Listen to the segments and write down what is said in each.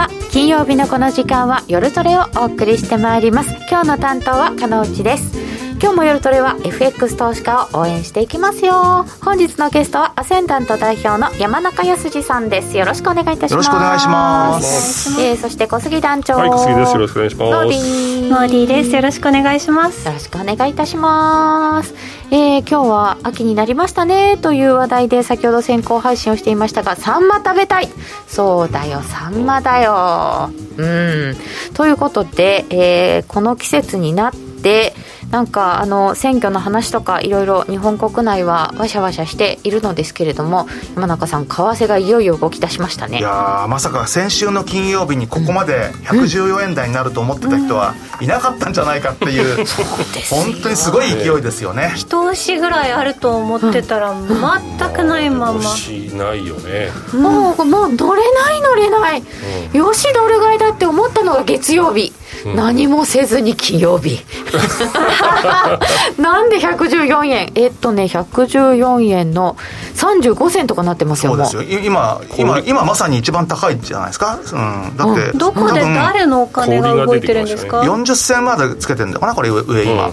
は金曜日のこの時間は夜トレをお送りしてまいります。今日の担当は金内です。今日も夜トレは FX 投資家を応援していきますよ。本日のゲストはアセンダント代表の山中康さんです。よろしくお願いいたします。よろしくお願いします。えー、そして小杉団長。はい小杉です。よろしくお願いします。モーディー。モーディーです。よろしくお願いします。よろしくお願いいたします。えー、今日は秋になりましたね。という話題で先ほど先行配信をしていましたがサンマ食べたい。そうだよサンマだよ。うん。ということで、えー、この季節になってなんかあの選挙の話とかいろいろ日本国内はわしゃわしゃしているのですけれども山中さん為替がいよいよ動き出しましたね。いやまさか先週の金曜日にここまで114円台になると思ってた人はいなかったんじゃないかっていう、うん、本当にすごい勢いですよね。一押しぐらいあると思ってたら全くないまま。ないよね、もうもう乗れない乗れない、うん、よしドル買いだって思ったのが月曜日。何もせずに金曜日 なんで114円？えっとね114円の35銭とかなってますよそうですよ。今今今まさに一番高いじゃないですか、うん、だって、うん、どこで誰のお金が動いてるんですか、ね、40銭までつけてるんだかなこれ上今、うん、は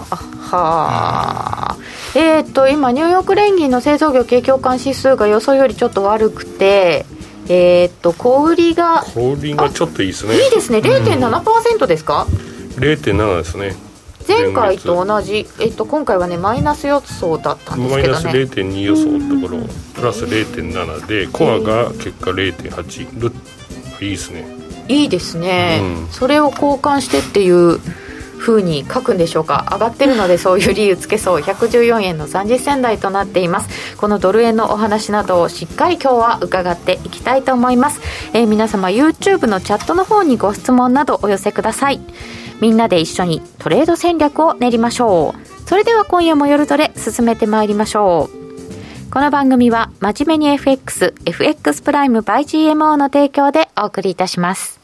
あ、えー、っと今ニューヨーク連銀の製造業景況感指数が予想よりちょっと悪くてえー、っと小売りが小売りがちょっといいですね。いいですね。0.7%ですか、うん、0.7ですね前回と同じ、えっと、今回はねマイナス予想だったんですけどね。マイナス0.2予想のところプラス0.7でコアが結果0.8ルいいですね。いいですね、うん、それを交換してっていうふうに書くんでしょうか。上がってるのでそういう理由つけそう。114円の30銭台となっています。このドル円のお話などをしっかり今日は伺っていきたいと思います、えー、皆様 YouTube のチャットの方にご質問などお寄せくださいみんなで一緒にトレード戦略を練りましょうそれでは今夜も夜トレ進めてまいりましょうこの番組は真面目に FX、FX プライム by GMO の提供でお送りいたします。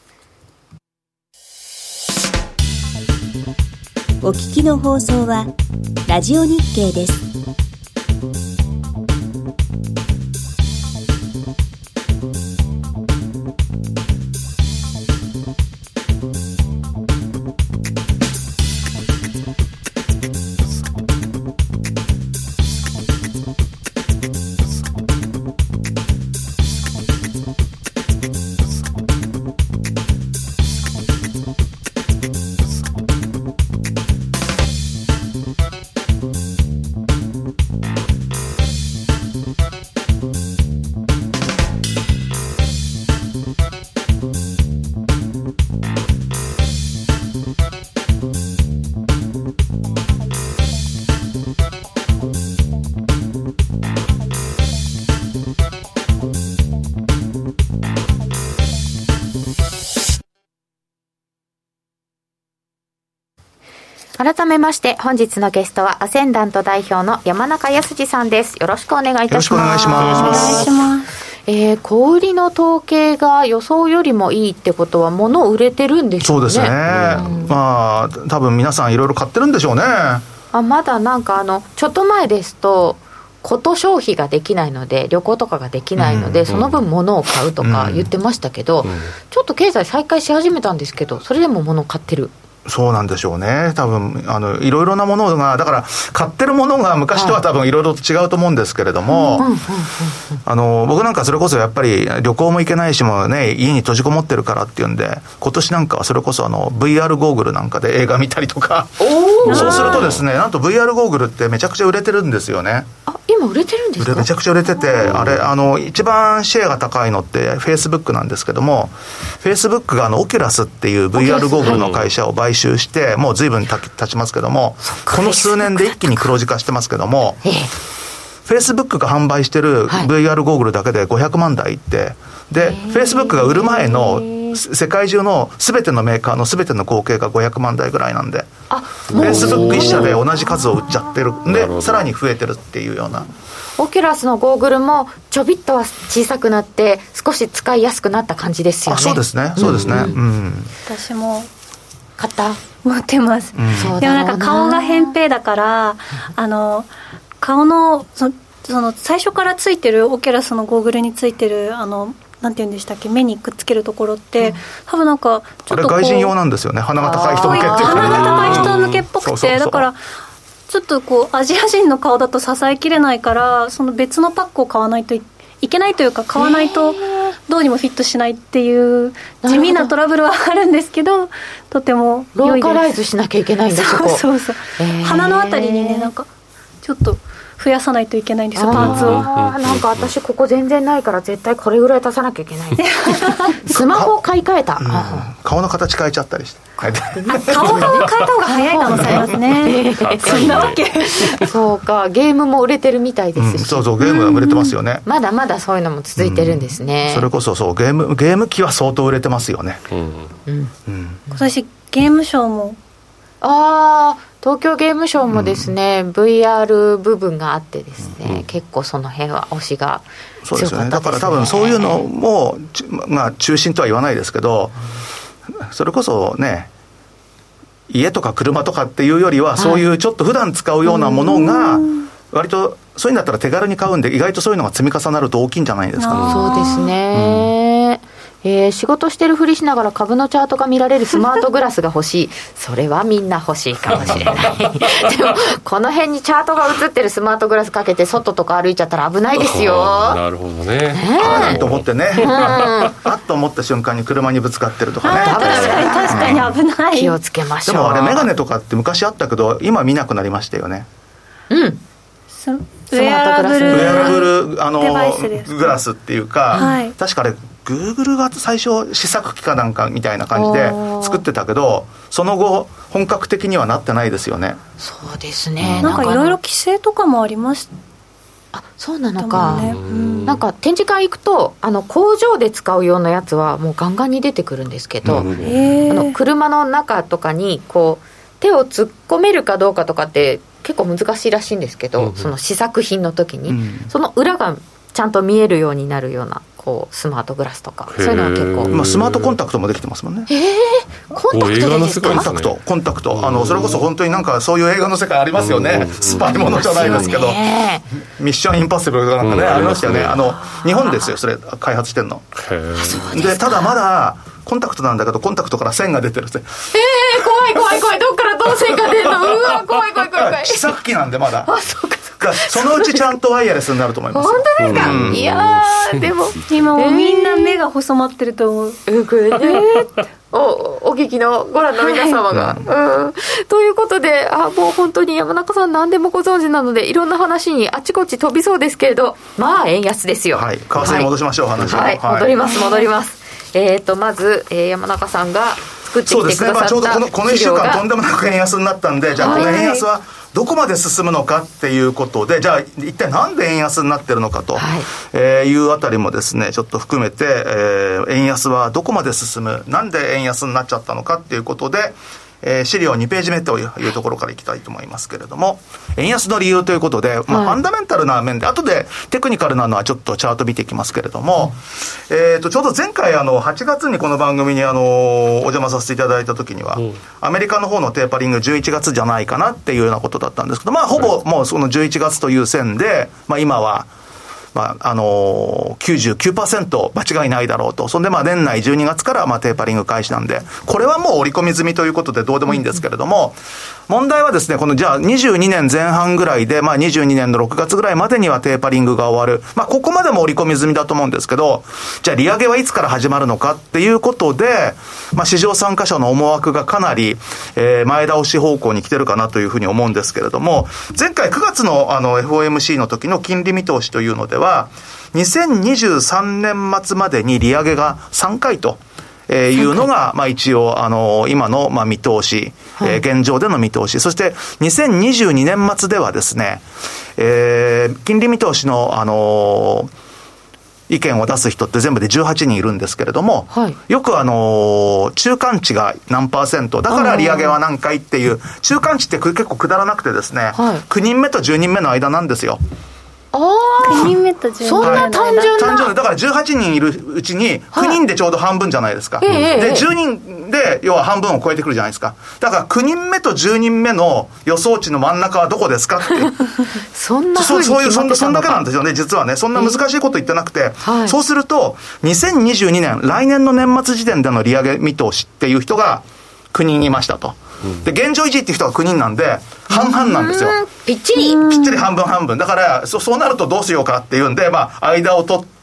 お聞きの放送は、ラジオ日経です。改めまして本日のゲストはアセンダント代表の山中康さんですよろしくお願いいたしますよろしくお願いしますえー、小売りの統計が予想よりもいいってことは、物売れてるんでしょうね。そうですね。うん、まあ、多分皆さんいろいろ買ってるんでしょうね。あまだなんかあの、ちょっと前ですと、こと消費ができないので、旅行とかができないので、うん、その分物を買うとか言ってましたけど、うん、ちょっと経済再開し始めたんですけど、それでも物を買ってる。そうなんでしょうね、多分あのいろいろなものが、だから、買ってるものが昔とは多分いろいろと違うと思うんですけれども、あの僕なんかそれこそやっぱり旅行も行けないしもね、家に閉じこもってるからっていうんで、今年なんかはそれこそあの VR ゴーグルなんかで映画見たりとか、そうするとですね、なんと VR ゴーグルってめちゃくちゃ売れてるんですよね。あ今売れてるんですか？めちゃくちゃ売れてて、あれ、あの一番シェアが高いのって、フェイスブックなんですけども、フェイスブックがあのオキュラスっていう VR ゴーグルの会社を買収して、もうずいぶん経ちますけども、この数年で一気に黒字化してますけども、フェイスブックが販売してる VR ゴーグルだけで500万台って、で、フェイスブックが売る前の世界中のすべてのメーカーのすべての合計が500万台ぐらいなんで、フェイスブック1社で同じ数を売っちゃってる。んで、さらに増えてるっていうような。オキュラスのゴーグルもちょびっとは小さくなって少し使いやすくなった感じですよね。そうですね。そうですね、うん、うん、私も買った？持ってます、うん、でもなんか顔が扁平だからあの顔のそその最初からついてるオキュラスのゴーグルについてるあのなんて言うんでしたっけ？目にくっつけるところって、多分なんかちょっと外人用なんですよね。鼻が高い人向けっていう鼻が高い人向けっぽくてだからちょっとこうアジア人の顔だと支えきれないからその別のパックを買わないといけないというか買わないとどうにもフィットしないっていう地味なトラブルはあるんですけどとてもローカライズしなきゃいけないんだそうそうそう、鼻のあたりにねなんかちょっと増やさないといけないんですよパーツを。なんか私ここ全然ないから絶対これぐらい足さなきゃいけない。スマホ買い替えた、顔の形変えちゃったりして。顔を変えた方が早いかもしれませんね。そんなわけ。そうか。ゲームも売れてるみたいですし、そうそうゲームは売れてますよね。まだまだそういうのも続いてるんですね、それこそそうゲームゲーム機は相当売れてますよね。うん、今年ゲームショーも。ああ東京ゲームショウもですね、うん、VR 部分があってですね、うん、結構その辺は推しが強かったですね、ね、だから多分そういうのも、まあ、中心とは言わないですけどそれこそね家とか車とかっていうよりは、そういうちょっと普段使うようなものが割とそういうんだったら手軽に買うんで意外とそういうのが積み重なると大きいんじゃないですか、そうですね、うんえー、仕事してるふりしながら株のチャートが見られるスマートグラスが欲しい。それはみんな欲しいかもしれない。でも、この辺にチャートが映ってるスマートグラスかけて外とか歩いちゃったら危ないですよ。なるほどね。ねえ。と思ってね。うん、あっと思った瞬間に車にぶつかってるとかね。確かに確かに危ない。気をつけましょう。でもあれ、メガネとかって昔あったけど、今見なくなりましたよね。うん。ウェアラブル。ウェアラブル、あの、グラスっていうか、はい、確かあれ、グーグルが最初試作機かなんかみたいな感じで作ってたけどその後本格的にはなってないですよね。そうですね、なんかいろいろ規制とかもありましあそうなのか、ね、なんか展示会行くとあの工場で使うようなやつはもうガンガンに出てくるんですけど、あの車の中とかにこう手を突っ込めるかどうかとかって結構難しいらしいんですけど、うん、その試作品の時に、うん、その裏がちゃんと見えるようになるようなこうスマートグラスとかそういうのは結構。今スマートコンタクトもできてますもんね。ええー、コンタクトですか？コンタクトコンタクト。あのそれこそ本当になんかそういう映画の世界ありますよね。スパイものじゃないですけど。ミッションインパッシブルなんかねありましたよね。あの日本ですよそれ開発してんの。でただまだコンタクトなんだけどコンタクトから線が出てるってええー、怖い怖い怖い。どっからどう線が出るの？うわ怖い怖い怖い怖い。試作機なんでまだ。あそうかそのうちちゃんとワイヤレスになると思います本当ですか、うん、いやでも。今もみんな目が細まってると思う、えー、これねおお聞きのご覧の皆様が、はい、うん、ということであもう本当に山中さん何でもご存知なのでいろんな話にあちこち飛びそうですけれどまあ円安ですよ。はい。為替に戻しましょう、はい、話はい、はい、戻ります戻ります。えっ、ー、とまず、えー、山中さんが作ってきてくださったそうですね、まあ、ちょうどこのこの1週間とんでもなく円安になったんでじゃあこの円安はどこまで進むのかっていうことで、じゃあ一体なんで円安になってるのかと、はい。えー、いうあたりもですね、ちょっと含めて、えー、円安はどこまで進む、なんで円安になっちゃったのかっていうことで、えー、資料2ページ目というところからいきたいと思いますけれども、円安の理由ということで、まあ、ファンダメンタルな面で、後でテクニカルなのはちょっとチャート見ていきますけれども、うん、えっ、と、ちょうど前回、あの、8月にこの番組に、あの、お邪魔させていただいたときには、うん、アメリカの方のテーパリング11月じゃないかなっていうようなことだったんですけど、まあ、ほぼもうその11月という線で、まあ、今は、まあ、あのー、99%間違いないだろうと。そんで、まあ、年内12月から、まあ、テーパリング開始なんで、これはもう織り込み済みということでどうでもいいんですけれども、問題はですね、この、じゃあ、22年前半ぐらいで、まあ、22年の6月ぐらいまでにはテーパリングが終わる。まあ、ここまでも織り込み済みだと思うんですけど、じゃあ、利上げはいつから始まるのかっていうことで、まあ、市場参加者の思惑がかなり、えー、前倒し方向に来てるかなというふうに思うんですけれども、前回9月のあの FOMC の時の金利見通しというのでは、2023年末までに利上げが3回と。えー、いうのが、まあ一応、あの、今の、まあ見通し、はい、えー、現状での見通し、そして2022年末ではですね、えー、金利見通しの、あの意見を出す人って全部で18人いるんですけれども、はい、よくあの中間値が何パーセント、だから利上げは何回っていう、中間値って結構くだらなくてですね、はい、9人目と10人目の間なんですよ。9人目と10人目そんな単純な。単純だから18人いるうちに9人でちょうど半分じゃないですか、はい、で10人でで、要は半分を超えてくるじゃないですか。だから9人目と10人目の予想値の真ん中はどこですかって。いう。そんなそうそういう、そんな、そんだけなんでですよね、実はね。そんな難しいこと言ってなくて、はい。そうすると、2022年、来年の年末時点での利上げ見通しっていう人が9人いましたと。で、現状維持っていう人が9人なんで、半々なんですよ。ぴっちりぴっちり半分半分。だから、そそうなるとどうしようかっていうんで、まあ、間を取って、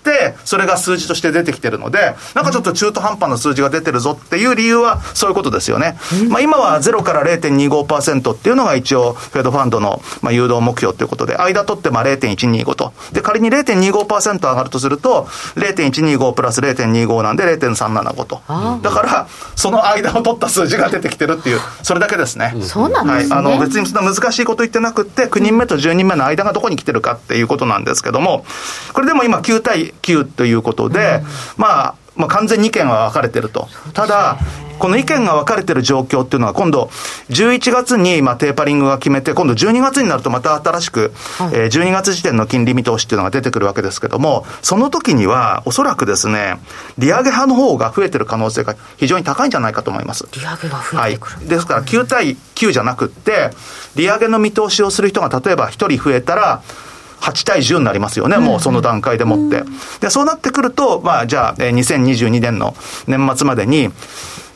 それが数字として出てきてるので、なんかちょっと中途半端な数字が出てるぞっていう理由は、そういうことですよね。まあ、今は0から0.25%っていうのが一応、フェードファンドの、まあ、誘導目標ということで、間取ってまあ0.125と。で、仮に0.25%上がるとすると、0.125プラス0.25なんで0.375と。だから、その間を取った数字が出てきてるっていう、それだけですね。そうなんですねはい、あの別にそんな難しいこと言ってなくって、9人目と10人目の間がどこに来てるかっていうことなんですけども、これでも今9対9ということで、まあ、まあ完全に意見は分かれてると。ただ、この意見が分かれてる状況っていうのは、今度、11月にまあテーパリングが決めて、今度12月になるとまた新しく、えー12月時点の金利見通しっていうのが出てくるわけですけども、その時には、おそらくですね、利上げ派の方が増えてる可能性が非常に高いんじゃないかと思います。利上げが増はいえてくる、、ですから9対9じゃなくって、利上げの見通しをする人が例えば1人増えたら、8対10になりますよね、もうその段階でもって。で、そうなってくると、まあ、じゃあ、えー2022年の年末までに、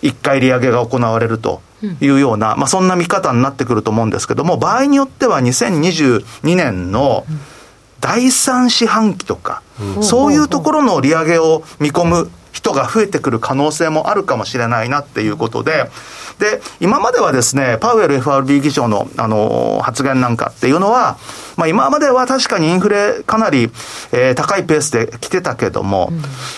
1回利上げが行われるというような、まあ、そんな見方になってくると思うんですけども、場合によっては2022年の第3四半期とか、そういうところの利上げを見込む人が増えてくる可能性もあるかもしれないなっていうことで、で、今まではですね、パウエル FRB 議長の、あのー発言なんかっていうのは、まあ今までは確かにインフレかなり、えー高いペースで来てたけども、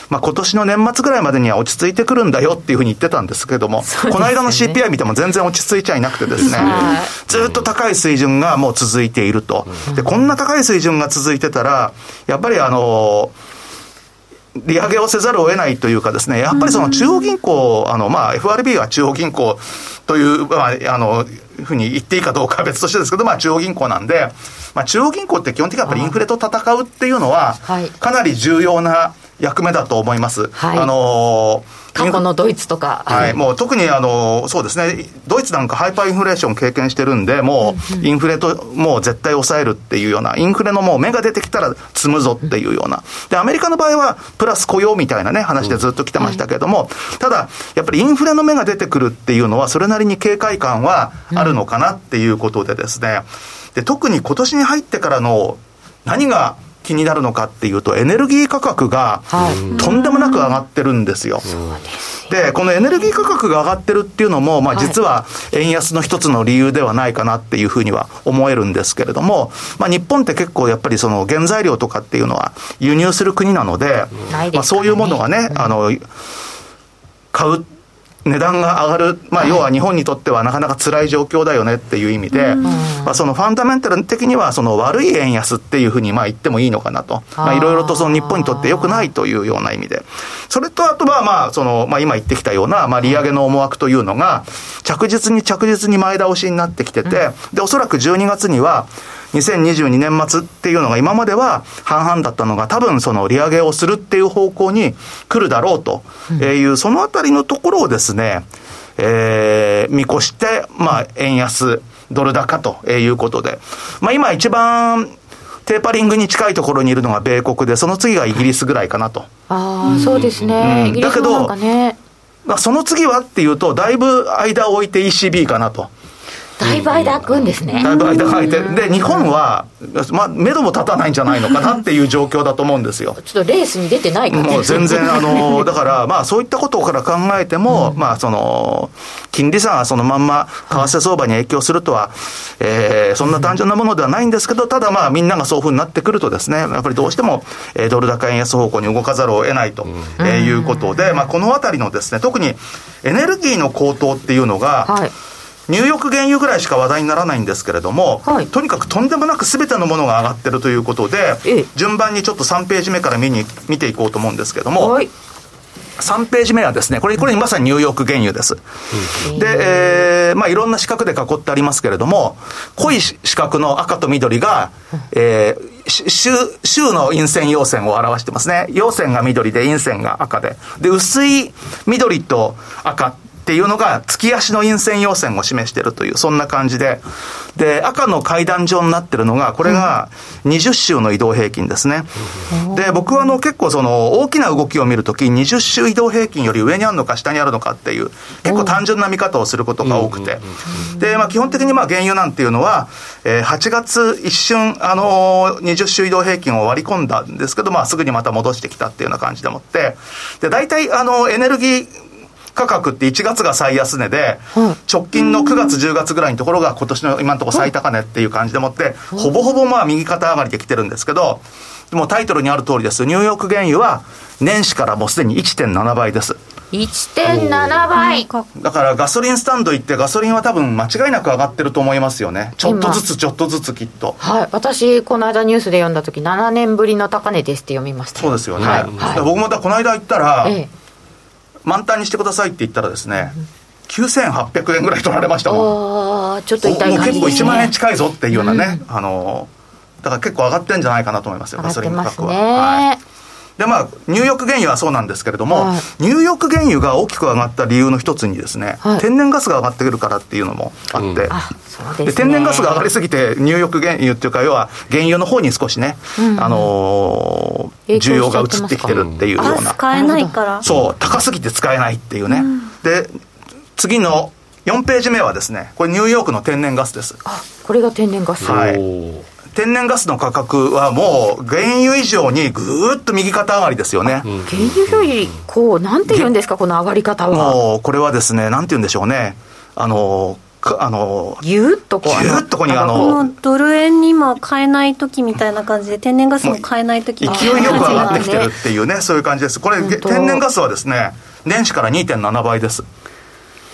まあ今年の年末ぐらいまでには落ち着いてくるんだよっていうふうに言ってたんですけども、ね。この間の CPI 見ても全然落ち着いちゃいなくてですね、はい。ずっと高い水準がもう続いていると。で、こんな高い水準が続いてたら、やっぱりあのー利上げをせざるを得ないというかですね、やっぱりその中央銀行、あの、まあ、FRB は中央銀行という、まあ、あの、ふうに言っていいかどうかは別としてですけど、まあ、中央銀行なんで、まあ、中央銀行って基本的にやっぱりインフレと戦うっていうのははい、かなり重要な役目だと思います。はい。あのー過去のドイツとか、はい、もう特にあの、そうですね、ドイツなんかハイパーインフレーション経験してるんで、もうインフレともう絶対抑えるっていうような、インフレのもう目が出てきたら積むぞっていうような。で、アメリカの場合はプラス雇用みたいなね、話でずっと来てましたけれども、ただ、やっぱりインフレの目が出てくるっていうのは、それなりに警戒感はあるのかなっていうことでですね、で、特に今年に入ってからの何が気になるのかっていうと、エネルギー価格がはい。とんでもなく上がってるんですよ。で、このエネルギー価格が上がってるっていうのも、まあはい。実は円安の一つの理由ではないかなっていうふうには思えるんですけれども、まあ日本って結構やっぱりその原材料とかっていうのは輸入する国なので、まあそういうものがね、あの、買う値段が上がる、まあ、要は日本にとってはなかなか辛い状況だよねっていう意味で、まあ、そのファンダメンタル的にはその悪い円安っていうふうにまあ言ってもいいのかなと、まあ、いろいろとその日本にとって良くないというような意味で、それとあとはまあその、まあ、今言ってきたようなまあ利上げの思惑というのが、着実に着実に前倒しになってきてて、でおそらく12月には、2022年末っていうのが今までは半々だったのが多分その利上げをするっていう方向に来るだろうという、そのあたりのところをですね、えー見越して、まあ、円安、ドル高ということで、まあ今一番テーパリングに近いところにいるのが米国で、その次がイギリスぐらいかなと。ああ、そうですね。うんイギリスもなんかね、まあ、その次はっていうと、だいぶ間を置いて ECB かなと。だいぶ間空くんですね。だいぶ間が空いて、で、日本は、まあ、目処も立たないんじゃないのかなっていう状況だと思うんですよ。ちょっとレースに出てないもう全然、あの、だから、まあ、そういったことから考えても、まあ、その、金利差がそのまんま、為替相場に影響するとは、えーそんな単純なものではないんですけど、ただまあ、みんながそういうふうになってくるとですね、やっぱりどうしても、えードル高円安方向に動かざるを得ないと、えーいうことで、まあ、このあたりのですね、特にエネルギーの高騰っていうのが、はい。ニューヨーク原油ぐらいしか話題にならないんですけれども、はいとにかくとんでもなく全てのものが上がってるということでええ、順番にちょっと3ページ目から見に見ていこうと思うんですけども、はい。3ページ目はですね、これ、これまさにニューヨーク原油です。で、えーまあいろんな四角で囲ってありますけれども、濃い四角の赤と緑が、えーし週、週の陰線陽線を表してますね。陽線が緑で陰線が赤で。で、薄い緑と赤っっていうのが月足の陰線陽線を示しているという、そんな感じで、で、赤の階段状になってるのが、これが20週の移動平均ですね。で、僕はあの結構その大きな動きを見るとき、20週移動平均より上にあるのか下にあるのかっていう、結構単純な見方をすることが多くて。で、まあ基本的にまあ原油なんていうのは、えー、8月一瞬、あのー、20週移動平均を割り込んだんですけど、まあすぐにまた戻してきたっていうような感じでもって、で、大体あの、エネルギー、価格って1月が最安値で、直近の9月、10月ぐらいのところが今年の今のところ最高値っていう感じでもって、ほぼほぼまあ右肩上がりできてるんですけど、でもタイトルにある通りです。ニューヨーク原油は年始からもうすでに1.7倍です。1.7倍。だからガソリンスタンド行ってガソリンは多分間違いなく上がってると思いますよね。ちょっとずつちょっとずつきっとはい。私この間ニュースで読んだ時7年ぶりの高値ですって読みました。そうですよね、はい。はい、僕もこの間行ったら、ええ満タンにしてくださいって言ったらですね、9800円ぐらい取られましたもん。ちょっと痛い感じ、ね、もう結構1万円近いぞっていうようなね、うん、あの、だから結構上がってんじゃないかなと思いますよ、ガソリン価格は。はいで、まあ、ニューヨーク原油はそうなんですけれども、はい、ニューヨーク原油が大きく上がった理由の一つにですね、はい、天然ガスが上がってくるからっていうのもあって、うんね、天然ガスが上がりすぎて、ニューヨーク原油っていうか、要は原油の方に少しね、うん、あのー、需要が移ってきてるっていうような。使えないから。そう、高すぎて使えないっていうね。うん、で、次の4ページ目はですね、これニューヨークの天然ガスです。あ、これが天然ガス。はい。天然ガスの価格はもう原油以上にぐーっと右肩上がりですよね。原油より、こう、なんて言うんですか、この上がり方は？もう、これはですね、なんて言うんでしょうね。あの、あの、ぎゅっとこう、ぎゅっとこにあの、ドル円に今買えない時みたいな感じで、天然ガスも買えない時勢いよく上がってきてるっていうね、そういう感じです。これ、天然ガスはですね、年始から2.7倍です。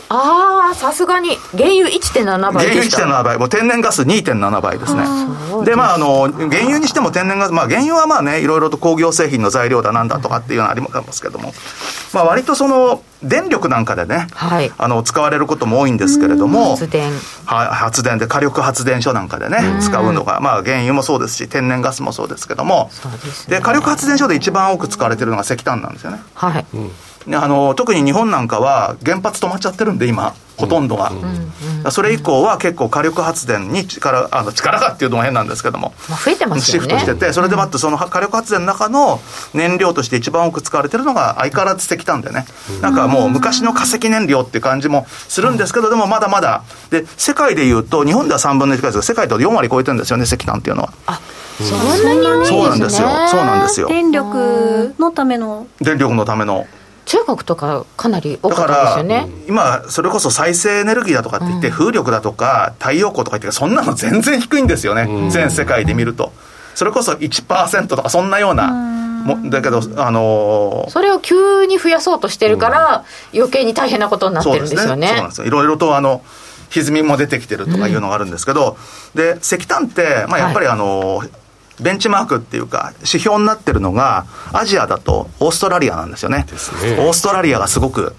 ああ、さすがに、原油1.7倍原油1.7倍、もう天然ガス2.7倍ですね。で、まあ、あの、原油にしても天然ガス、まあ、原油はまあね、いろいろと工業製品の材料だなんだとかっていうのはありますけども、まあ、割とその、電力なんかでね、はい、あの使われることも多いんですけれども、発電。は発電で火力発電所なんかでね、使うのが、まあ、原油もそうですし、天然ガスもそうですけども、で、ね、火力発電所で一番多く使われてるのが石炭なんですよね。はい、うんあの特に日本なんかは原発止まっちゃってるんで今ほとんどが、うん、それ以降は結構火力発電に力あの力がっていうのも変なんですけども、まあ、増えてますよね。シフトしててそれでまってその火力発電の中の燃料として一番多く使われてるのが相変わらず石炭でね、うん、なんかもう昔の化石燃料っていう感じもするんですけどでもまだまだ。で世界でいうと日本では3分の1回ですが世界では4割超えてるんですよね石炭っていうのは。あそんなに多いんですね。そうなんですよ。そうなんですよ。電力のための。電力のための中国とかかなり多かったですよね。今それこそ再生エネルギーだとかって言って、うん、風力だとか太陽光とか言ってそんなの全然低いんですよね、うん、全世界で見ると。それこそ1%とかそんなような、もだけど、あのー、それを急に増やそうとしてるから、余計に大変なことになってるんですよね。そうなんですよ。いろいろとあの歪みも出てきてるとかいうのがあるんですけど、うん、で石炭って、まあ、やっぱりあのーはいベンチマークっていうか、指標になってるのが、アジアだとオーストラリアなんですよね。ねオーストラリアがすごく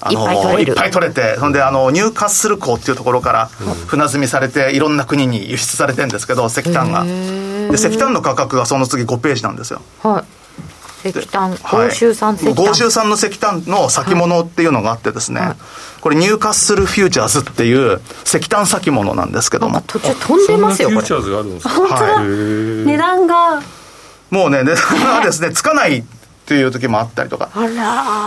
あのいっぱい取れて、そんであの入荷する港っていうところから船積みされて、いろんな国に輸出されてるんですけど、石炭が。で石炭の価格がその次5ページなんですよ。はい石炭、豪州産石炭、豪州産の石炭の先物っていうのがあってですね、はい、これ、 Newcastle Futures っていう石炭先物なんですけども。途中飛んでますよ、フューチャーズがあるんですか本当だ、値段が。もうね、値段がですね、つかないっていう時もあったりとか。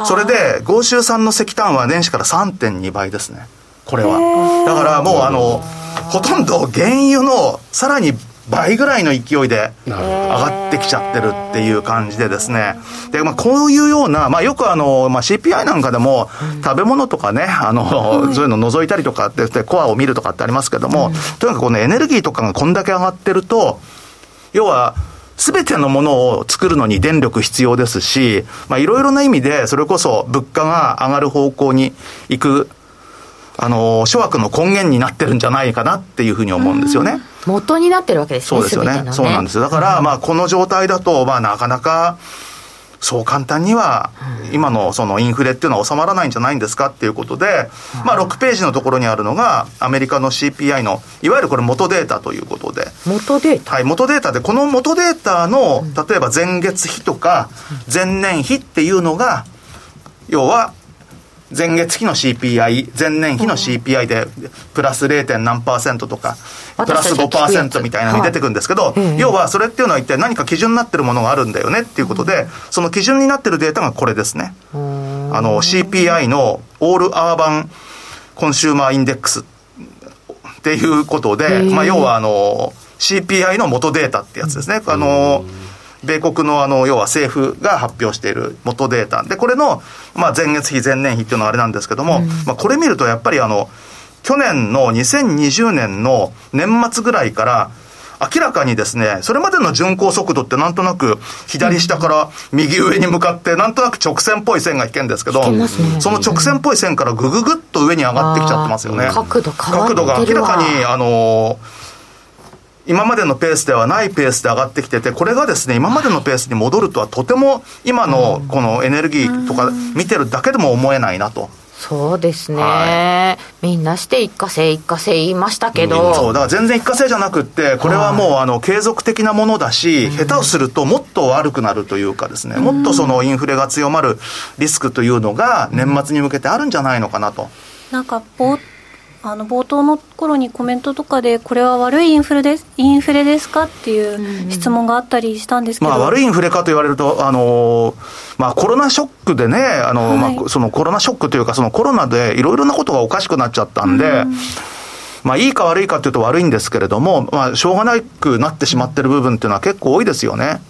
それで、豪州産の石炭は年始から3.2倍ですね。これは。だからもうあの、ほとんど原油のさらに倍ぐらいの勢いで上がってきちゃってるっていう感じでですね。で、まあ、こういうような、まあ、よくあの、まあ、CPI なんかでも、食べ物とかね、あの、そういうの覗いたりとかって、コアを見るとかってありますけども、とにかくこのエネルギーとかがこんだけ上がってると、要は、すべてのものを作るのに電力必要ですし、まあ、いろいろな意味で、それこそ物価が上がる方向に行くあの、諸悪の根源になってるんじゃないかなっていうふうに思うんですよね。元になってるわけですね。そうですよね。ねそうなんですだから、まあ、この状態だと、まあ、なかなか、そう簡単には、今のそのインフレっていうのは収まらないんじゃないんですかっていうことで、まあ、6ページのところにあるのが、アメリカの CPI の、いわゆるこれ元データということで。元データ？はい、元データで、この元データの、例えば前月比とか、前年比っていうのが、要は、前月比の CPI、前年比の CPI で、プラス 0. 何パーセントとか、プラス5%みたいなのに出てくるんですけど、要はそれっていうのは一体何か基準になってるものがあるんだよねっていうことで、その基準になってるデータがこれですね。あの、CPI のオールアーバンコンシューマーインデックスっていうことで、まあ要はあの、CPI の元データってやつですね。あの、米国のあの、要は政府が発表している元データ。で、これの、まあ前月比、前年比っていうのはあれなんですけども、まあこれ見るとやっぱりあの、去年の2020年の年末ぐらいから、明らかにですね、それまでの巡航速度ってなんとなく左下から右上に向かってなんとなく直線っぽい線が引けるんですけど、ね、その直線っぽい線からぐぐぐっと上に上がってきちゃってますよね。角度変わってる角度が明らかに、あのー今までのペースではないペースで上がってきてて、これがですね、今までのペースに戻るとはとても今のこのエネルギーとか見てるだけでも思えないなと。そうですね、はい、みんなして一過性一過性言いましたけど、うん、そうだから全然一過性じゃなくってこれはもうあの継続的なものだし、下手をするともっと悪くなるというかですね、もっとそのインフレが強まるリスクというのが年末に向けてあるんじゃないのかなと。なんか冒あの冒頭の頃にコメントとかで、これは悪いインフレですインフレですかっていう質問があったりしたんですけど、まあ、悪いインフレかと言われると、あのまあ、コロナショックでね、あの、はい、まあ、そのコロナショックというか、そのコロナでいろいろなことがおかしくなっちゃったんで、うん。まあ、いいか悪いかというと悪いんですけれども、まあ、しょうがなくなってしまってる部分っていうのは結構多いですよね。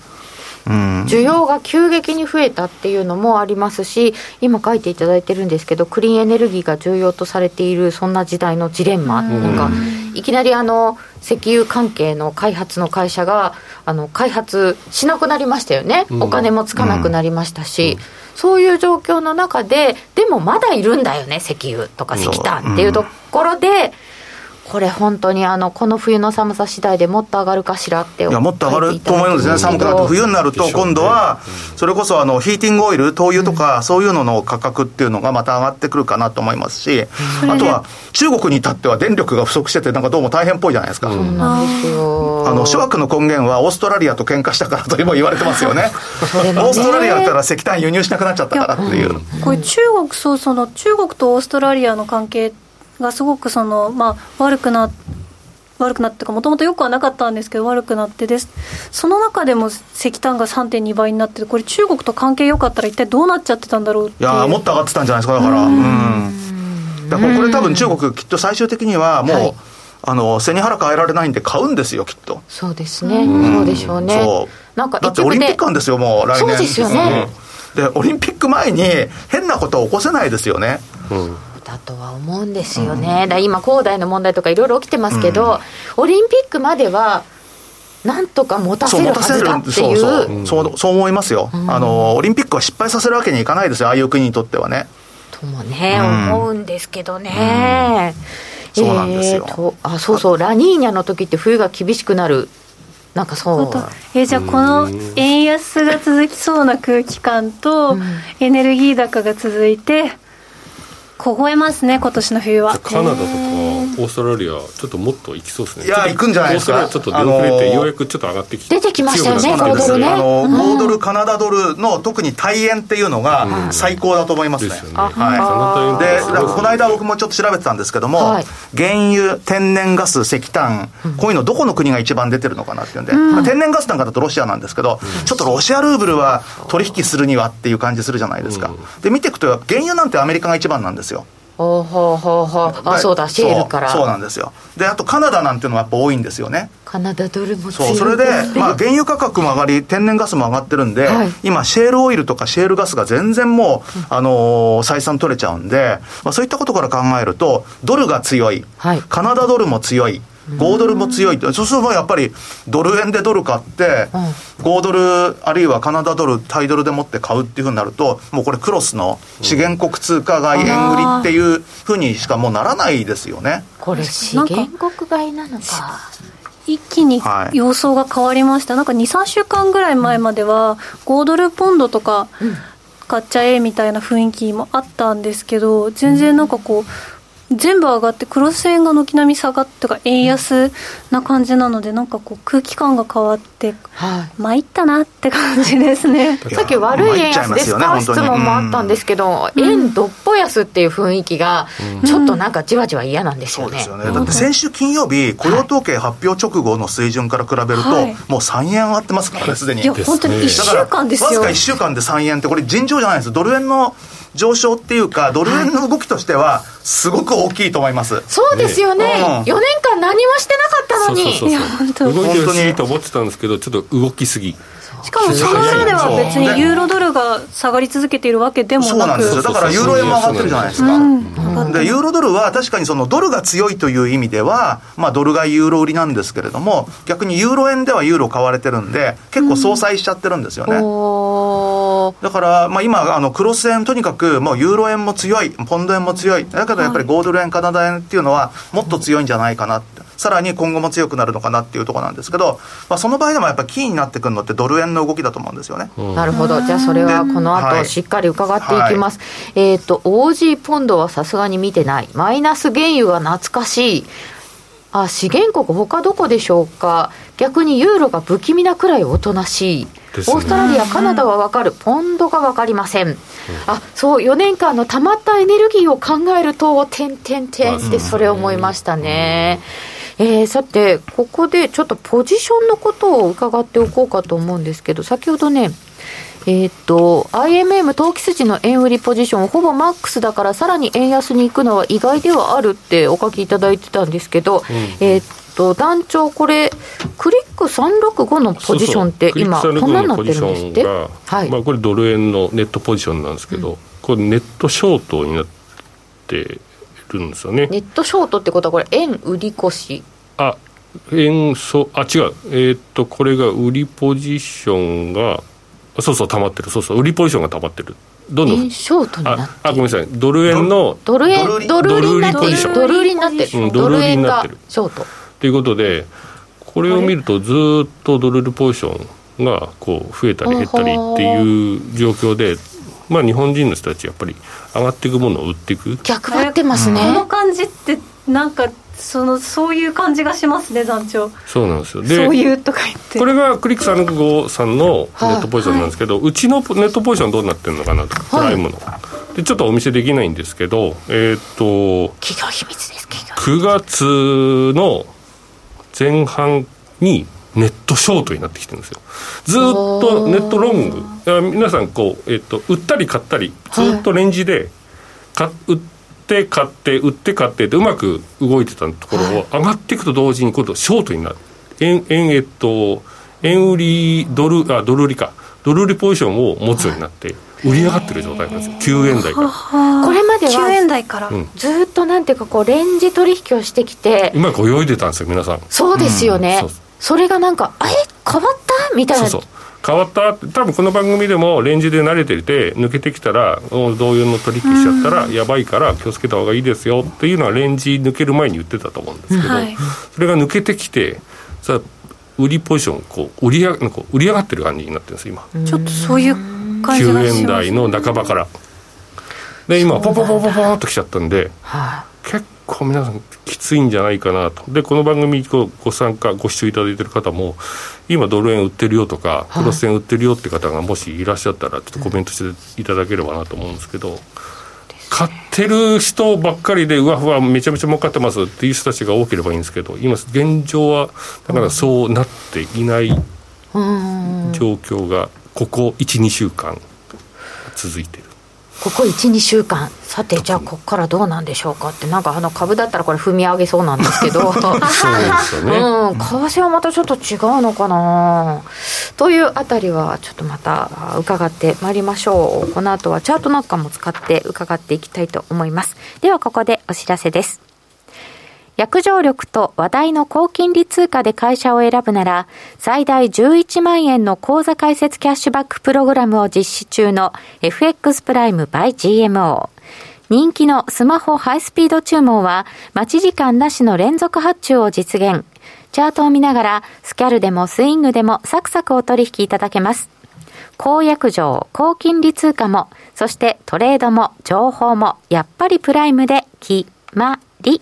需要が急激に増えたっていうのもありますし、今書いていただいてるんですけど、クリーンエネルギーが重要とされている、そんな時代のジレンマ、なんか、いきなりあの石油関係の開発の会社があの開発しなくなりましたよね、お金もつかなくなりましたし。そういう状況の中で、でもまだいるんだよね、石油とか石炭っていうところで、これ本当にあのこの冬の寒さ次第でもっと上がるかしらっていやもっと上がると思うんですね、寒くなって冬になると今度はそれこそあのヒーティングオイル灯油とかそういうのの価格っていうのがまた上がってくるかなと思いますし、あとは中国に至っては電力が不足しててなんかどうも大変っぽいじゃないですか、そうなんあの諸悪の根源はオーストラリアと喧嘩したからとも言われてますよね。ね、オーストラリアだったら石炭輸入しなくなっちゃったからっていう。これ中国そうその中国とオーストラリアの関係ってがすごくその、まあ、悪くな悪くなってかもともとよくはなかったんですけど悪くなってです。その中でも石炭が3.2倍になってこれ中国と関係良かったら一体どうなっちゃってたんだろういやもっと上がってたんじゃないですかだから。うん。だからこれ多分中国きっと最終的にはもう、はい、あの背に腹変えられないんで買うんですよきっと。そうですね、うそうでしょうね。なんかだってオリンピックなんですよもう来年。そうですよね、うん、でオリンピック前に変なことを起こせないですよね、うんだとは思うんですよね、うん、だ今、恒大の問題とかいろいろ起きてますけど、うん、オリンピックまでは、なんとか持たせるはずだっていう。そうそうそう。思いますよ、うん、あの、オリンピックは失敗させるわけにいかないですよ、ああいう国にとってはね。ともね、思うんですけどね。そうなんですよ、えー、あそうそう、ラニーニャの時って冬が厳しくなる。なんかそう。えじゃあこの円安が続きそうな空気感とエネルギー高が続いて凍えますね今年の冬は。カナダとかオーストラリアちょっともっと行きそうですね。いや行くんじゃないですか。オーストラリアちょっと出遅れて、ようやくちょっと上がってきて出てきましたよね。5ドルねあの、5ドルカナダドルの特に大円っていうのが最高だと思いますね、うん、はい。でこの間僕もちょっと調べてたんですけども、はい、原油天然ガス石炭、こういうのどこの国が一番出てるのかなっていうんで、うん、天然ガスなんかだとロシアなんですけど、うん、ちょっとロシアルーブルは取引するにはっていう感じするじゃないですか、で見ていくと原油なんてアメリカが一番なんですよ。ほうほうほうほう。あそうだシェールから。そうなんですよ。であとカナダなんていうのはやっぱ多いんですよね。カナダドルもそうそれで、まあ、原油価格も上がり天然ガスも上がってるんで、はい、今シェールオイルとかシェールガスが全然もう、うん、あのー、採算取れちゃうんで、まあ、そういったことから考えるとドルが強い、はい、カナダドルも強い5ドルも強いって。そうするとやっぱりドル円でドル買って、5ドルあるいはカナダドルタイドルでもって買うっていうふうになるともうこれクロスの資源国通貨買い円売りっていうふうにしかもうならないですよね。これ資源？国買いなのか。一気に様相が変わりました、はい、なんか23週間ぐらい前までは5ドルポンドとか買っちゃえみたいな雰囲気もあったんですけど全然なんかこう全部上がってクロス円が軒並み下がってか円安な感じなのでなんかこう空気感が変わって、はい参ったなって感じですね さっき悪い円安ですか、質問もあったんですけど、円どっぽ安っていう雰囲気が、ちょっとなんかじわじわ嫌なんですよね。そうですよね。だって先週金曜日、雇用統計発表直後の水準から比べると、はいもう3円上がってますからね、すでに。いや本当に1週間ですよわずか1週間で3円って、これ尋常じゃないです。ドル円の上昇っていうか、ドル円の動きとしては、すごく大きいと思います。そうですよね、うん。4年間何もしてなかったのに。そうそうそういや本当。動いてほし本当に。いと思ってたんですけどちょっと動きすぎ。しかもその裏では別にユーロドルが下がり続けているわけでもなく。そうなんですよ。だからユーロ円も上がってるじゃないですか。うん。で、ユーロドルは確かにそのドルが強いという意味では、まあドル買いユーロ売りなんですけれども、逆にユーロ円ではユーロ買われてるんで、結構相殺しちゃってるんですよね。おーだから、まあ、今、あのクロス円、とにかくもうユーロ円も強い、ポンド円も強い、だけどやっぱり5ドル円、カナダ円っていうのは、もっと強いんじゃないかなって、さらに今後も強くなるのかなっていうところなんですけど、まあ、その場合でもやっぱりキーになってくるのって、ドル円の動きだと思うんですよね。なるほど。じゃあそれはこのはい後しっかり伺っていきます。えっ、と、OG ポンドはさすがに見てない。マイナス原油が懐かしい。あ、資源国他どこでしょうか。逆にユーロが不気味なくらいおとなしい。ねオーストラリア、カナダはわかる。ポンドがわかりません。あ、そう、4年間の溜まったエネルギーを考えると、てんてんてんってそれを思いましたね。えーさて、ここでちょっとポジションのことを伺っておこうかと思うんですけど、先ほどね、えーっと、IMM 投機筋の円売りポジション、ほぼマックスだから、さらに円安に行くのは意外ではあるってお書きいただいてたんですけど、えーっと、団長、これ、クリック365のポジションって今、そうそう。こんなになってるんですって？クリック365のポジションがはい。まあ、これドル円のネットポジションなんですけど、これネットショートになってるんですよね。ネットショートってことは、これ、円売り越し？あ円そあ違う。えーっとこれが売りポジションがあそうそう溜まってる。そうそう売りポジションが溜まってる。どんどん。円ショートになあってあごめんなさい。ドル円のドル円、ドル売りになってる。ドル売りポジショ。ン。ドル売りになってる。うんドル円がショート。ということでこれを見るとずーっとドル売りポジションがこう増えたり減ったりっていう状況でまあ日本人の人たちやっぱり上がっていくものを売っていく。逆張ってますね。この感じってなんかそのそういう感じがしますね団長。そうなんですよ。でそういうとか言って。これがクリック365さんのネットポジションなんですけど、うちのネットポジションどうなってるのかなと、プライムの。でちょっとお見せできないんですけど、えーっと、企業秘密です、企業。9月の前半にネットショートになってきてるんですよ。ずーっとネットロング、あ皆さんこう、えーっと、売ったり買ったり、ずーっとレンジで、か売って買って、売って買ってでうまく動いてたところを、上がっていくと同時に今度ショートになる。円、円、えっと、円売り、ドル、あ、ドル売りか。ドル売りポジションを持つようになって、売り上がってる状態なんですよ。9円台から。これまで9は円台から、うん。ずーっとなんていうかこうレンジ取引をしてきてうまく泳いでたんですよ、皆さん。そうですよね、うんそれがなんかあれ変わった？みたいな。そうそう。変わった？って多分この番組でもレンジで慣れてて抜けてきたらお同様の取引しちゃったらやばいから気をつけた方がいいですよっていうのはレンジ抜ける前に言ってたと思うんですけど、はい。それが抜けてきてさ売りポジションこう売り上なんか売り上がってる感じになってるんです今。ちょっとそういう感じが9します円台の半ばから。で今ポポポポポーンときちゃったんでは結構皆さんきついんじゃないかなと。でこの番組にごご参加ご視聴いただいてる方も今ドル円売ってるよとかクロス円売ってるよって方がもしいらっしゃったらちょっとコメントしていただければなと思うんですけど、買ってる人ばっかりでうわふわめちゃめちゃ儲かってますっていう人たちが多ければいいんですけど今現状はだからそうなっていない状況がここ12週間続いてる。ここ12週間。さてじゃあここからどうなんでしょうか？ってなんかあの株だったらこれ踏み上げそうなんですけど。そうですよね、うん、為替はまたちょっと違うのかな？というあたりはちょっとまたあ伺ってまいりましょう。この後はチャートなんかも使って伺っていきたいと思います。ではここでお知らせです約定力と話題の高金利通貨で会社を選ぶなら、最大11万円の口座開設キャッシュバックプログラムを実施中の FX プライム by GMO。人気のスマホハイスピード注文は、待ち時間なしの連続発注を実現。チャートを見ながら、スキャルでもスイングでもサクサクお取引いただけます。公約上、高金利通貨も、そしてトレードも情報も、やっぱりプライムで決まり。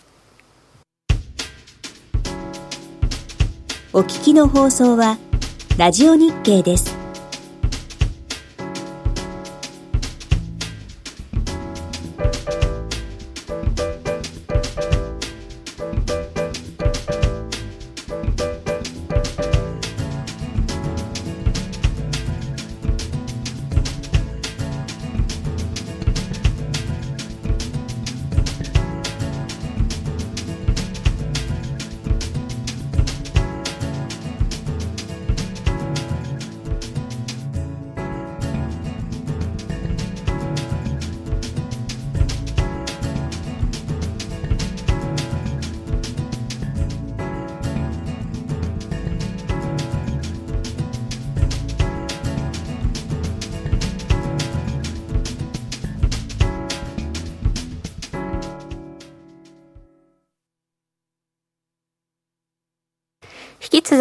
お聞きの放送は、ラジオ日経です。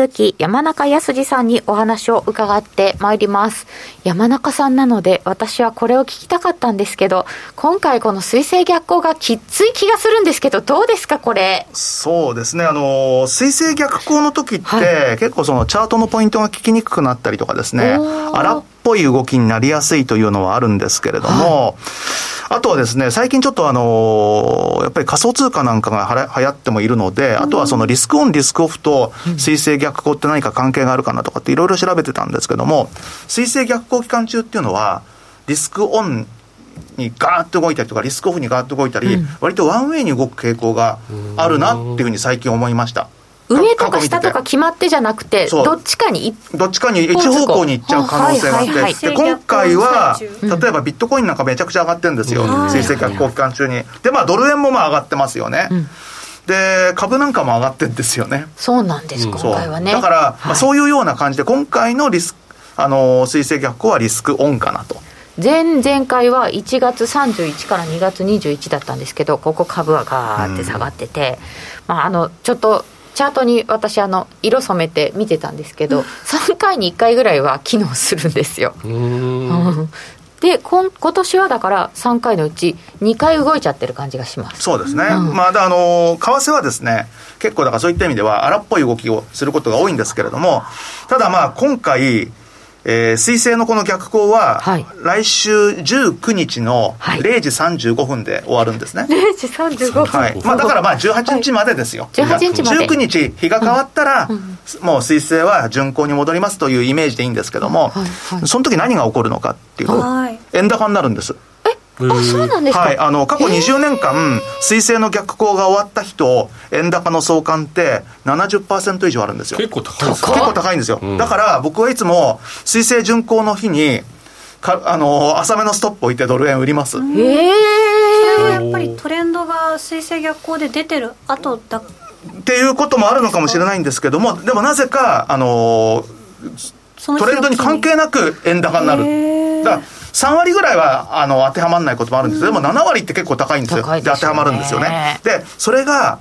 続き山中康さんにお話を伺ってまいります。山中さんなので私はこれを聞きたかったんですけど、今回この水星逆行がきつい気がするんですけど、どうですかこれ？そうですね。あの、水星逆行の時って、はい、結構そのチャートのポイントが聞きにくくなったりとかですね、荒っぽい動きになりやすいというのはあるんですけれども、はいあとはですね、最近ちょっとあのー、やっぱり仮想通貨なんかがは流行ってもいるので、あとはそのリスクオン、リスクオフと水星逆行って何か関係があるかなとかっていろいろ調べてたんですけども、水星逆行期間中っていうのは、リスクオンにガーッと動いたりとか、リスクオフにガーッと動いたり、割とワンウェイに動く傾向があるなっていうふうに最近思いました。上とか下とか決まってじゃなくて、どっちかにどっちかに一方向に行っちゃう可能性があって、で今回は、例えばビットコインなんかめちゃくちゃ上がってるんですよ、水星逆行期間中に。で、まあ、ドル円もまあ上がってますよね。で株なんかも上がってるんですよね。そうなんです、今回はね。だから、まあ、そういうような感じで、今回のリスあの水星逆行はリスクオンかなと。前々回は1月31から2月21だったんですけど、ここ株はガーって下がってて、うん、まあ、あのちょっとチャートに私あの色染めて見てたんですけど、3回に1回ぐらいは機能するんですよ。で今今年はだから3回のうち2回動いちゃってる感じがします。そうですね、うん、まああの為替はですね結構だからそういった意味では荒っぽい動きをすることが多いんですけれどもただまあ今回えー、水星のこの逆行は、はい、来週19日の0時35分で終わるんですね。0時35分、はい。まあ、だからまあ18日までですよ。はい、18日まで。19日、日が変わったら、うん、もう水星は巡航に戻りますというイメージでいいんですけども、はい。はい、その時何が起こるのかっていうと、円高になるんです。あそうなんですか、はい、あの過去20年間、水星の逆行が終わった日と、円高の相関って70%以上あるんですよ。結構高いです結構高いんですよ。うん、だから僕はいつも、水星巡航の日に、かあの浅めのストップ置いてドル円売ります。へえ。それはやっぱりトレンドが水星逆行で出てる後だっていうこともあるのかもしれないんですけども、でもなぜか、あのトレンドに関係なく円高になる。だから3割ぐらいはあの当てはまらないこともあるんですけど、でも7割って結構高いんですよ。で、当てはまるんですよね。で、それが、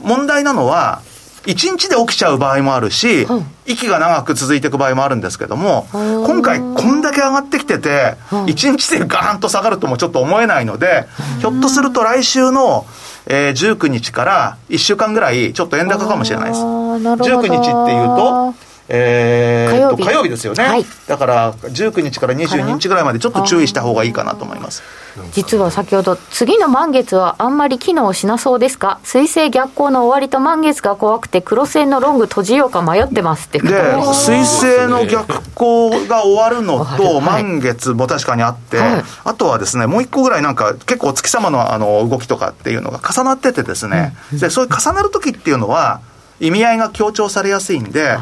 問題なのは、1日で起きちゃう場合もあるし、息が長く続いていく場合もあるんですけども、今回こんだけ上がってきてて、1日でガーンと下がるともちょっと思えないので、ひょっとすると来週の、えー、19日から1週間ぐらいちょっと円高かもしれないです。19日っていうと、えー、火曜日。ですよね、はい、だから19日から22日ぐらいまでちょっと注意した方がいいかなと思います。実は先ほど次の満月はあんまり機能しなそうですか？水星逆行の終わりと満月が怖くて黒線のロング閉じようか迷ってますってで水星の逆行が終わるのと満月も確かにあって、はい、あとはですねもう一個ぐらいなんか結構お月様のあの動きとかっていうのが重なっててですね、うん、でそういう重なる時っていうのは意味合いが強調されやすいんで、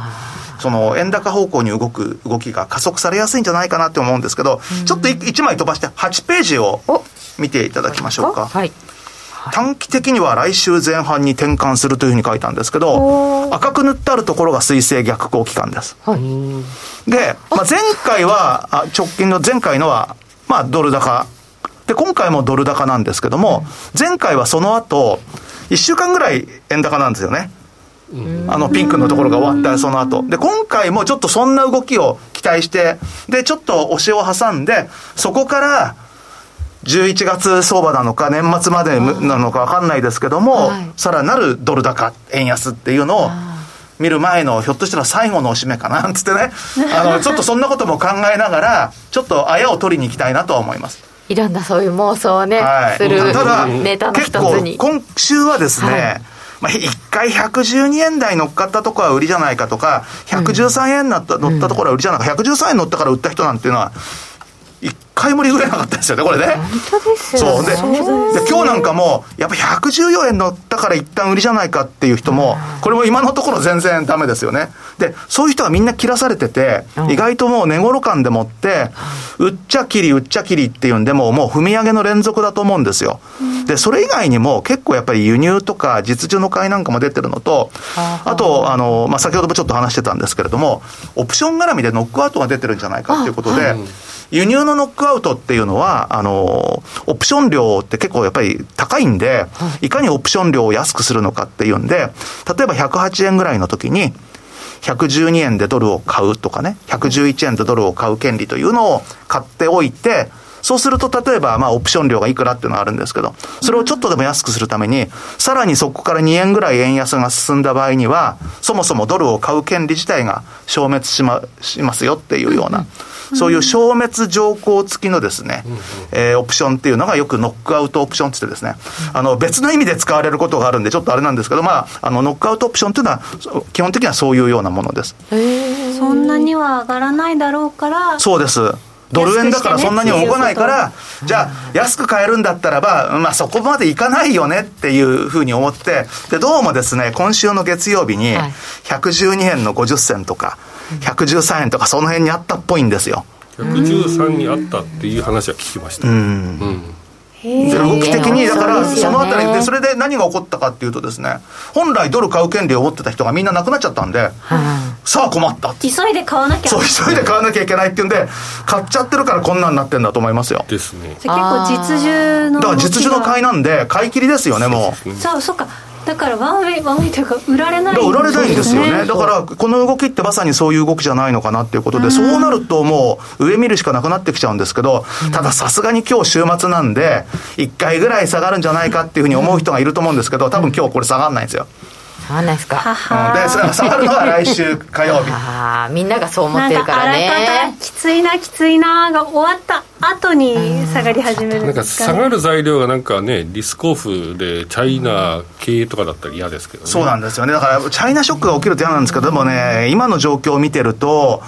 その円高方向に動く動きが加速されやすいんじゃないかなって思うんですけど、ちょっと1枚飛ばして8ページを見ていただきましょうか。はい短期的には来週前半に転換するというふうに書いたんですけど、赤く塗ってあるところが水星逆行期間です。はい、で、まあ、前回は、直近の前回のは、まあ、ドル高。で、今回もドル高なんですけども、前回はその後、1週間ぐらい円高なんですよね。あのピンクのところが終わったその後。で、今回もちょっとそんな動きを期待して、で、ちょっと押しを挟んで、そこから、11月相場なのか、年末までなのか分かんないですけども、はい、さらなるドル高、円安っていうのを見る前の、ひょっとしたら最後のおしめかな、つってね、あの、ちょっとそんなことも考えながら、ちょっとあやを取りに行きたいなとは思います。いろんなそういう妄想をね、はい、するただネタの一つに。今週はですね、はい。まあ、1回112円台乗っかったところは売りじゃないかとか、113円乗った乗ったところは売りじゃないか、113円乗ったから売った人なんていうのは、一回も売れなかったですよね、これね。本当ですよそうでで、今日なんかも、やっぱ114円乗ったから一旦売りじゃないかっていう人も、これも今のところ全然ダメですよね。で、そういう人がみんな切らされてて、意外ともう値頃感でもって、売っちゃきり、売っちゃきりっていうんでも、もう踏み上げの連続だと思うんですよ。で、それ以外にも結構やっぱり輸入とか実需の買いなんかも出てるのと、あと、あの、まあ、先ほどもちょっと話してたんですけれども、オプション絡みでノックアウトが出てるんじゃないかっていうことで、輸入のノックアウトっていうのは、あの、オプション料って結構やっぱり高いんで、い。かにオプション料を安くするのかっていうんで、例えば108円ぐらいの時に、112円でドルを買うとかね、111円でドルを買う権利というのを買っておいて、そうすると、例えば、まあ、オプション料がいくらっていうのがあるんですけど、それをちょっとでも安くするために、さらにそこから2円ぐらい円安が進んだ場合には、そもそもドルを買う権利自体が消滅しましますよっていうような、そういう消滅条項付きのですね、えー、オプションっていうのがよくノックアウトオプションってってですね、あの、別の意味で使われることがあるんで、ちょっとあれなんですけど、まあ、あの、ノックアウトオプションっていうのは、基本的にはそういうようなものです。そんなには上がらないだろうから。そうです。ドル円だからそんなに動かないから、じゃあ、安く買えるんだったらば、まあそこまでいかないよねっていうふうに思って、で、どうもですね、今週の月曜日に、112円の50銭とか、113円とかその辺にあったっぽいんですよ。113にあったっていう話は聞きました。うん、うん動き的に、だから、そのあたりで、それで何が起こったかっていうとですね、本来ドル買う権利を持ってた人がみんななくなっちゃったんで、さあ困った急いで買わなきゃ。そう、急いで買わなきゃいけないっていうんで、買っちゃってるからこんなんなってんだと思いますよ。ですね。結構実需の。だから実需の買いなんで、買い切りですよね、もう。そう、そうか。だからワンウェイワンウェイというか売られない売られないんですよねだからこの動きってまさにそういう動きじゃないのかなっていうことで、そうなるともう上見るしかなくなってきちゃうんですけど、たださすがに今日週末なんで1回ぐらい下がるんじゃないかっていうふうに思う人がいると思うんですけど多分今日これ下がらないんですよ下がんないですか？で、それが下がるのは来週火曜日。ああ、みんながそう思ってるからね。きついな、きついなが終わった後に下がり始める、ね、なんか下がる材料がなんかね、リスクオフでチャイナ系とかだったら嫌ですけどね。そうなんですよね。だから、チャイナショックが起きると嫌なんですけど、でもね、今の状況を見てると、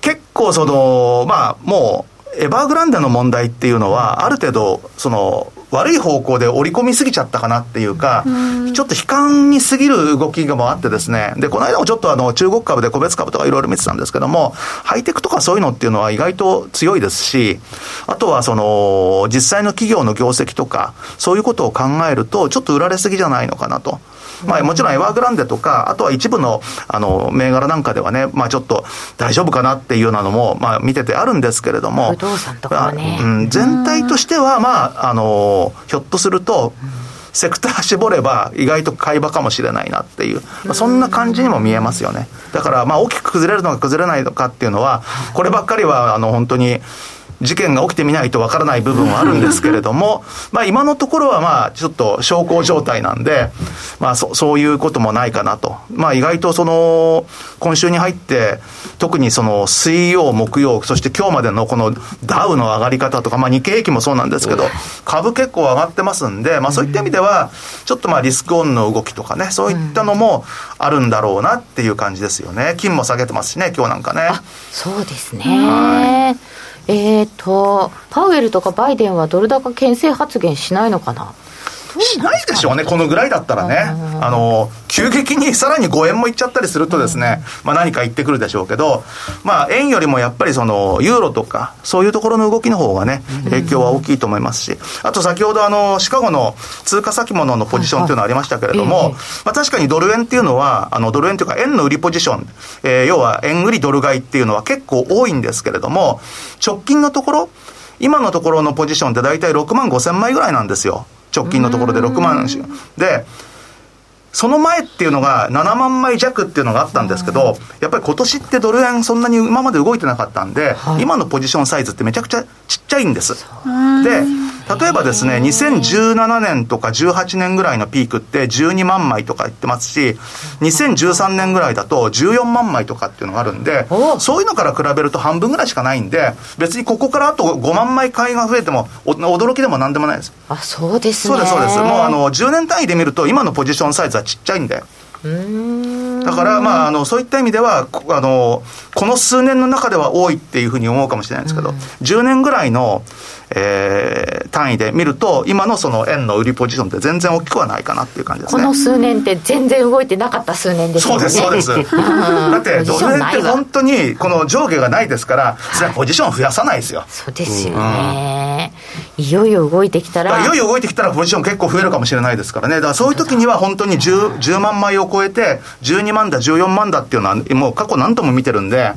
結構その、まあ、もう、エバーグランデの問題っていうのは、ある程度、その、悪い方向で織り込みすぎちゃったかなっていうか、うちょっと悲観にすぎる動きがもあってですね、で、この間もちょっとあの、中国株で個別株とかいろいろ見てたんですけども、ハイテクとかそういうのっていうのは意外と強いですし、あとはその、実際の企業の業績とか、そういうことを考えると、ちょっと売られすぎじゃないのかなと。まあ、もちろんエワーグランデとか、あとは一部の、あの、銘柄なんかではね、まあ、ちょっと大丈夫かなっていうようなのも、まあ、見ててあるんですけれども、不動産とかね、うん、全体としては、まあ、あの、ひょっとすると、セクター絞れば意外と買い場かもしれないなっていう、まあ、そんな感じにも見えますよね。だから、まあ、大きく崩れるのか崩れないのかっていうのは、こればっかりは、あの、本当に、事件が起きてみないとわからない部分はあるんですけれども、まあ今のところはまあちょっと小康状態なんで、まあそそういうこともないかなと。まあ意外とその、今週に入って、特にその水曜、木曜、そして今日までのこのダウの上がり方とか、まあ日経平均もそうなんですけど、株結構上がってますんで、まあそういった意味では、ちょっとまあリスクオンの動きとかね、そういったのもあるんだろうなっていう感じですよね。金も下げてますしね、今日なんかね。そうですね。はいえーと、パウエルとかバイデンはドル高牽制発言しないのかな？ないでしょうね、このぐらいだったらね。あの、急激にさらに5円もいっちゃったりするとですね、まあ何か言ってくるでしょうけど、まあ円よりもやっぱりその、ユーロとか、そういうところの動きの方がね、影響は大きいと思いますし、あと先ほどあの、シカゴの通貨先物のポジションっていうのありましたけれども、まあ確かにドル円っていうのは、あの、ドル円というか円の売りポジション、えー、要は円売りドル買いっていうのは結構多いんですけれども、直近のところ、今のところのポジションって大体6万5千枚ぐらいなんですよ。直近のところで6万で、その前っていうのが7万枚弱っていうのがあったんですけど、やっぱり今年ってドル円そんなに今まで動いてなかったんで、はい、今のポジションサイズってめちゃくちゃちっちゃいんです。で、例えばですね、2017年とか18年ぐらいのピークって12万枚とか言ってますし、2013年ぐらいだと14万枚とかっていうのがあるんで、そういうのから比べると半分ぐらいしかないんで、別にここからあと5万枚買いが増えても、驚きでもなんでもないです。あ、そうですね。そうです、そうです。もうあの、10年単位で見ると、今のポジションサイズはちっちゃいんだよ。だから、まあ、あのそういった意味ではあの、この数年の中では多いっていうふうに思うかもしれないんですけど、うん、10年ぐらいのえー、単位で見ると、今のその円の売りポジションって全然大きくはないかなっていう感じですね。この数年って全然動いてなかった数年ですよね。そうです、そうです。だって、ドル円って本当にこの上下がないですから、それはポジション増やさないですよ。そうですよね。うん、いよいよ動いてきたら。いよいよ動いてきたらポジション結構増えるかもしれないですからね。だからそういう時には本当に 10, 10万枚を超えて、12万だ、14万だっていうのは、もう過去何度も見てるんで、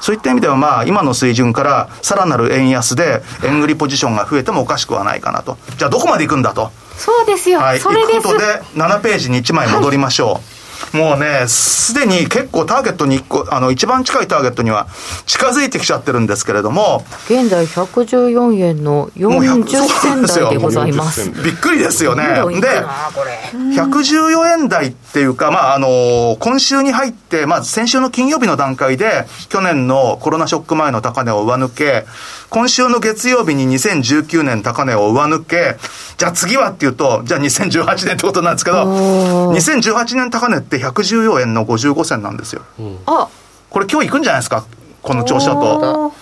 そういった意味ではまあ、今の水準からさらなる円安で、円売りポジションが増えてもおかしくはないかなと。じゃあどこまで行くんだと？そうですよ。はい。ということで、7ページに1枚戻りましょう。はいもうね、すでに結構ターゲットに1個、あの、一番近いターゲットには近づいてきちゃってるんですけれども。現在114円の40銭台でございます。びっくりですよね。で、114円台っていうか、まあ、あの、今週に入って、まあ、先週の金曜日の段階で、去年のコロナショック前の高値を上抜け、今週の月曜日に2019年高値を上抜け、じゃあ次はっていうと、じゃあ2018年ってことなんですけど、2018年高値って114円の55銭なんですよ。あこれ今日行くんじゃないですか、この調子だと。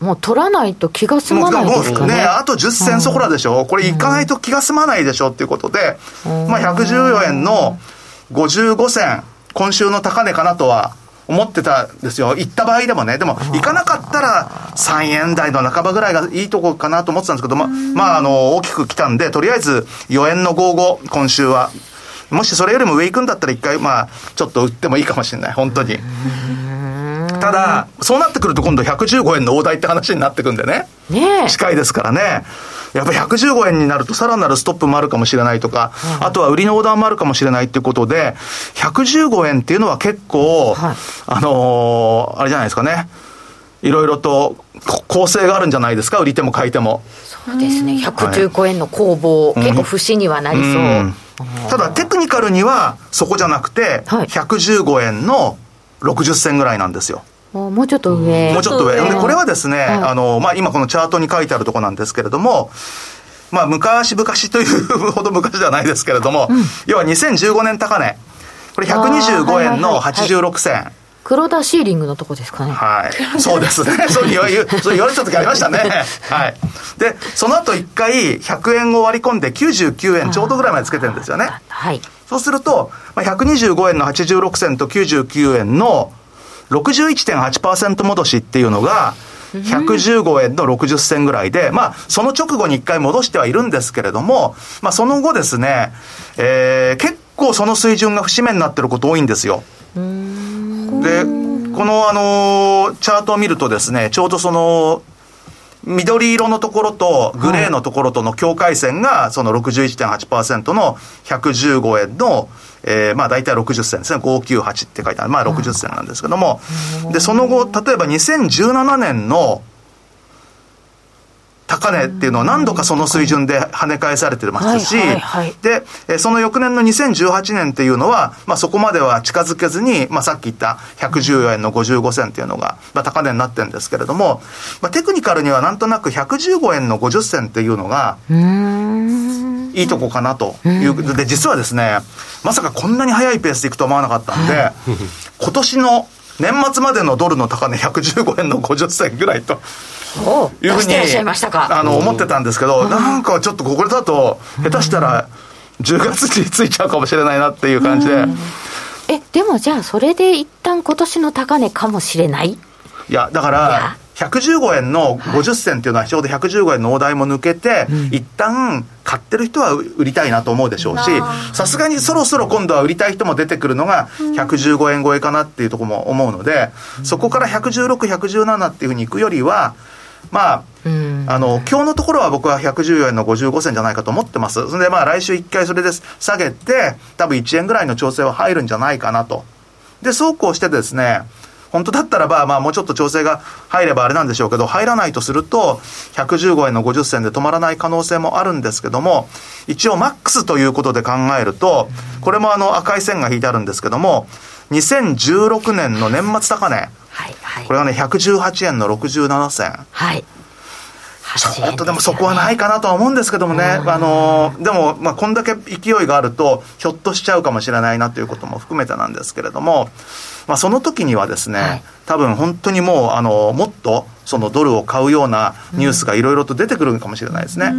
もう取らないと気が済まないですかね。ねあと10銭そこらでしょ？これ行かないと気が済まないでしょっていうことで、まあ114円の55銭、今週の高値かなとは思ってたんですよ。行った場合でもね。でも、行かなかったら3円台の半ばぐらいがいいとこかなと思ってたんですけど、ま、まあ、あの、大きく来たんで、とりあえず4円の55、今週は。もしそれよりも上行くんだったら一回、まあ、ちょっと売ってもいいかもしれない。本当に。ただ、そうなってくると今度115円の大台って話になってくんでね。ね近いですからね。やっぱり115円になるとさらなるストップもあるかもしれないとか、あとは売りのオーダーもあるかもしれないっていうことで、115円っていうのは結構、はい、あのー、あれじゃないですかね。いろいろと構成があるんじゃないですか、売り手も買い手も。そうですね、115円の攻防、はい、結構節にはなりそう。うんただテクニカルにはそこじゃなくて、115円の60銭ぐらいなんですよ。もうちょっと上。もうちょっと上。で、これはですね、はい、あの、まあ、今このチャートに書いてあるところなんですけれども、まあ、昔々というほど昔ではないですけれども、うん、要は2015年高値。これ125円の86銭。はいはいはい黒田シーリングのとこですかね。はい。そうですね。そう言われ、そう言われた時ありましたね。はい。で、その後一回100円を割り込んで99円ちょうどぐらいまでつけてるんですよね。はい。そうすると、まあ、125円の86銭と99円の61.8%戻しっていうのが、115円の60銭ぐらいで、まあ、その直後に一回戻してはいるんですけれども、まあ、その後ですね、えー、結構その水準が節目になってること多いんですよ。で、この、あの、チャートを見るとですね、ちょうどその、緑色のところとグレーのところとの境界線が、その61.8%の115円の、えー、まあ大体60銭ですね。598って書いてある。まあ60銭なんですけども。で、その後、例えば2017年の高値っていうのは何度かその水準で跳ね返されてますし、で、その翌年の2018年っていうのは、まあそこまでは近づけずに、まあさっき言った114円の55銭っていうのが、まあ高値になってるんですけれども、まあテクニカルにはなんとなく115円の50銭っていうのが、いいとこかなという。で、実はですね、まさかこんなに速いペースでいくと思わなかったんで、今年の年末までのドルの高値115円の50銭ぐらいと。いうふうにあの思ってたんですけど、なんかちょっとこれだと、下手したら、10月についちゃうかもしれないなっていう感じで。え、でもじゃあ、それで一旦今年の高値かもしれない？いや、だから、115円の50銭っていうのはちょうど115円の大台も抜けて、うん、一旦買ってる人は売りたいなと思うでしょうし、さすがにそろそろ今度は売りたい人も出てくるのが115円超えかなっていうところも思うので、そこから116、117っていうふうにいくよりは、まあ、あの、今日のところは僕は114円の55銭じゃないかと思ってます。それでまあ来週1回それで下げて、多分1円ぐらいの調整は入るんじゃないかなと。で、そうこうしてですね、本当だったらば、まあもうちょっと調整が入ればあれなんでしょうけど、入らないとすると、115円の50銭で止まらない可能性もあるんですけども、一応マックスということで考えると、これもあの赤い線が引いてあるんですけども、2016年の年末高値、はいはい、これがね、118円の67銭。はい。ちょっとでもそこはないかなとは思うんですけどもね、あのでも、まあ、こんだけ勢いがあると、ひょっとしちゃうかもしれないなということも含めてなんですけれども、まあ、その時にはですね、はい、多分本当にもうあのもっとそのドルを買うようなニュースがいろいろと出てくるかもしれないですね。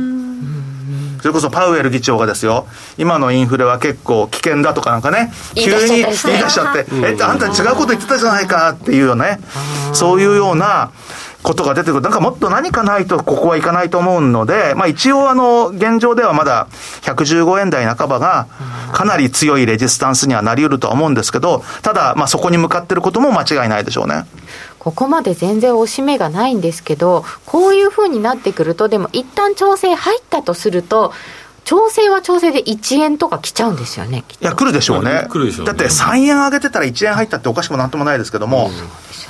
それこそパウエル議長がですよ、今のインフレは結構危険だとかなんかね、急に言い出しちゃって、え、あんた違うこと言ってたじゃないかっていうよね、そういうような、ことが出てくる。なんかもっと何かないとここはいかないと思うので、まあ一応あの、現状ではまだ115円台半ばがかなり強いレジスタンスにはなり得るとは思うんですけど、ただまあそこに向かってることも間違いないでしょうね。ここまで全然押し目がないんですけど、こういうふうになってくると、でも一旦調整入ったとすると、調整は調整で1円とか来ちゃうんですよね。いや、来るでしょうね。来るでしょう、ね、だって3円上げてたら1円入ったっておかしくもなんともないですけども、うんね、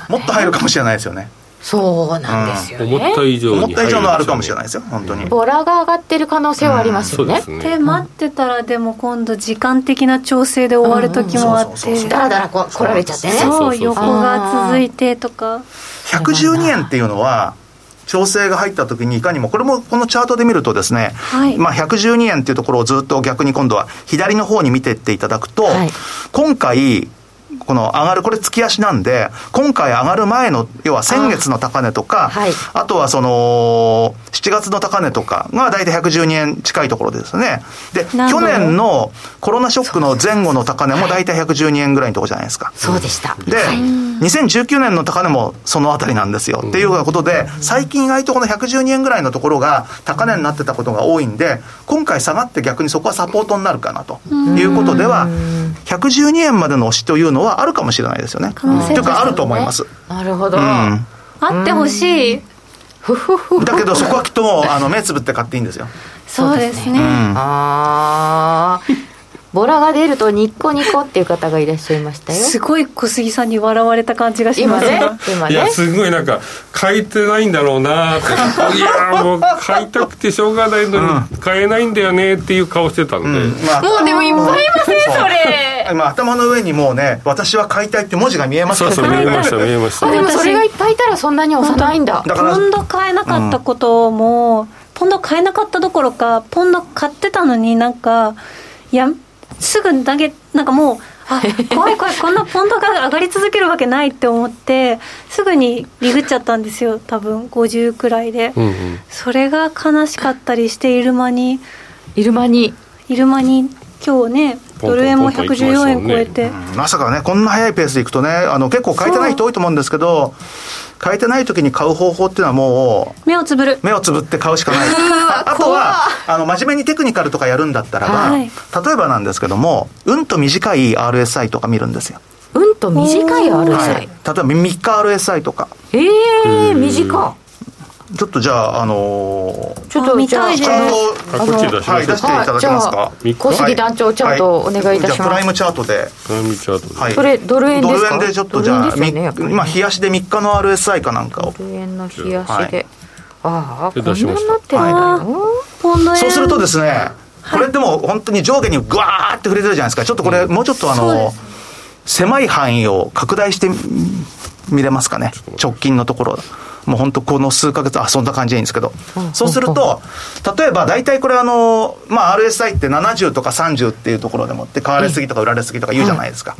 もっと入るかもしれないですよね。そうなんですよね、うん、思った以上思った以上のあるかもしれないですよ本当に。ボラが上がってる可能性はありますよね,、うん、で、ね、待ってたらでも今度時間的な調整で終わる時もあってだらだらこ来られちゃってね。そう横が続いてとか112円っていうのは調整が入った時にいかにも、これもこのチャートで見るとですね、はい、まあ112円っていうところをずっと逆に今度は左の方に見ていっていただくと、はい、今回、この上がる、これ月足なんで、今回上がる前の、要は先月の高値とか、あはい、あとはその、7月の高値とかが大体112円近いところですね。で、去年のコロナショックの前後の高値も大体112円ぐらいのところじゃないですか。そうでした。で、はい、2019年の高値もそのあたりなんですよ。っていうようなことで、最近意外とこの112円ぐらいのところが高値になってたことが多いんで、今回下がって逆にそこはサポートになるかなということでは、112円までの押しというのはあるかもしれないですよね。というかあると思います。なるほど。うん、あってほしい。だけどそこはきっとあの目つぶって買っていいんですよ。そうですね。うん、ああ。ボラが出るとニッコニコっていう方がいらっしゃいましたよ。すごい小杉さんに笑われた感じがします。ね今ね。いやすごいなんか買えてないんだろうなって。いやもう買いたくてしょうがないのに買えないんだよねっていう顔してたんで、うん。まあ、もうでもいっぱいいませんそれ。今頭の上にもうね私は買いたいって文字が見えますそうそう見えました見えました。でもそれがいっぱいいたらそんなに押さないんだ。ポンド買えなかったことも、うん、ポンド買えなかったどころかポンド買ってたのになんかいやすぐ投げなんかもうあ 怖い怖いこんなポンドが上がり続けるわけないって思ってすぐにリグっちゃったんですよ多分50くらいで、うんうん、それが悲しかったりしている間に。いる間に。いる間に今日ねドル円も114円超えて、まさかねこんな速いペースでいくとねあの結構買えてない人多いと思うんですけど買えてない時に買う方法っていうのはもう目をつぶる。目をつぶって買うしかない。あとはあの真面目にテクニカルとかやるんだったらば、はい、例えばなんですけどもうんと短い RSI とか見るんですよ。うんと短い RSI、はい、例えば3日 RSI とか。ええー、短ちょっとじゃあ、あのー、ちょっと見たいです。あこっち出しはい、出していただけますか？小杉団長、チャートお願いいたします。プライムチャートで。プライムチャートで。はい。これ、ドル円ですか？ドル円でちょっとじゃあ、今、冷やしで3日の RSI かなんかを。ドル円の冷やしで。ああ、こんなになってるんだよ。そうするとですね、これでも本当に上下にぐわーって触れてるじゃないですか。ちょっとこれ、もうちょっとあの、狭い範囲を拡大して見れますかね。直近のところ。もう本当この数か月、あ、そんな感じでいいんですけど、そうすると、例えば大体これあの、まあ RSI って70とか30っていうところでもって買われすぎとか売られすぎとか言うじゃないですか。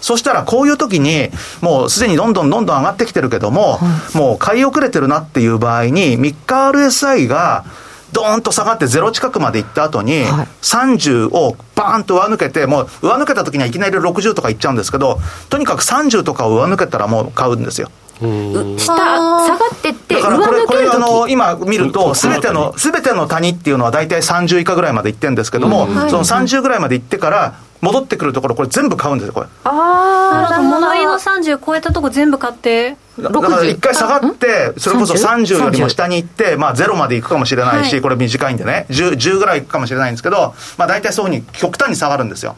そしたらこういう時に、もうすでにどんどんどんどん上がってきてるけども、もう買い遅れてるなっていう場合に、3日 RSI がドーンと下がってゼロ近くまで行った後に、30をバーンと上抜けて、もう上抜けた時にはいきなり60とかいっちゃうんですけど、とにかく30とかを上抜けたらもう買うんですよ。下下がってってだからこれこれあの今見るとすべてのすべての谷っていうのは大体30以下ぐらいまでいってるんですけども、その30ぐらいまで行ってから戻ってくるところこれ全部買うんですよこれ。ああなるほど。物言いの30超えたとこ全部買ってだから一回下がって、それこそ30よりも下に行って、まあゼロまで行くかもしれないし、はい。これ短いんでね。10、10ぐらい行くかもしれないんですけど、まあ大体そういうふうに極端に下がるんですよ。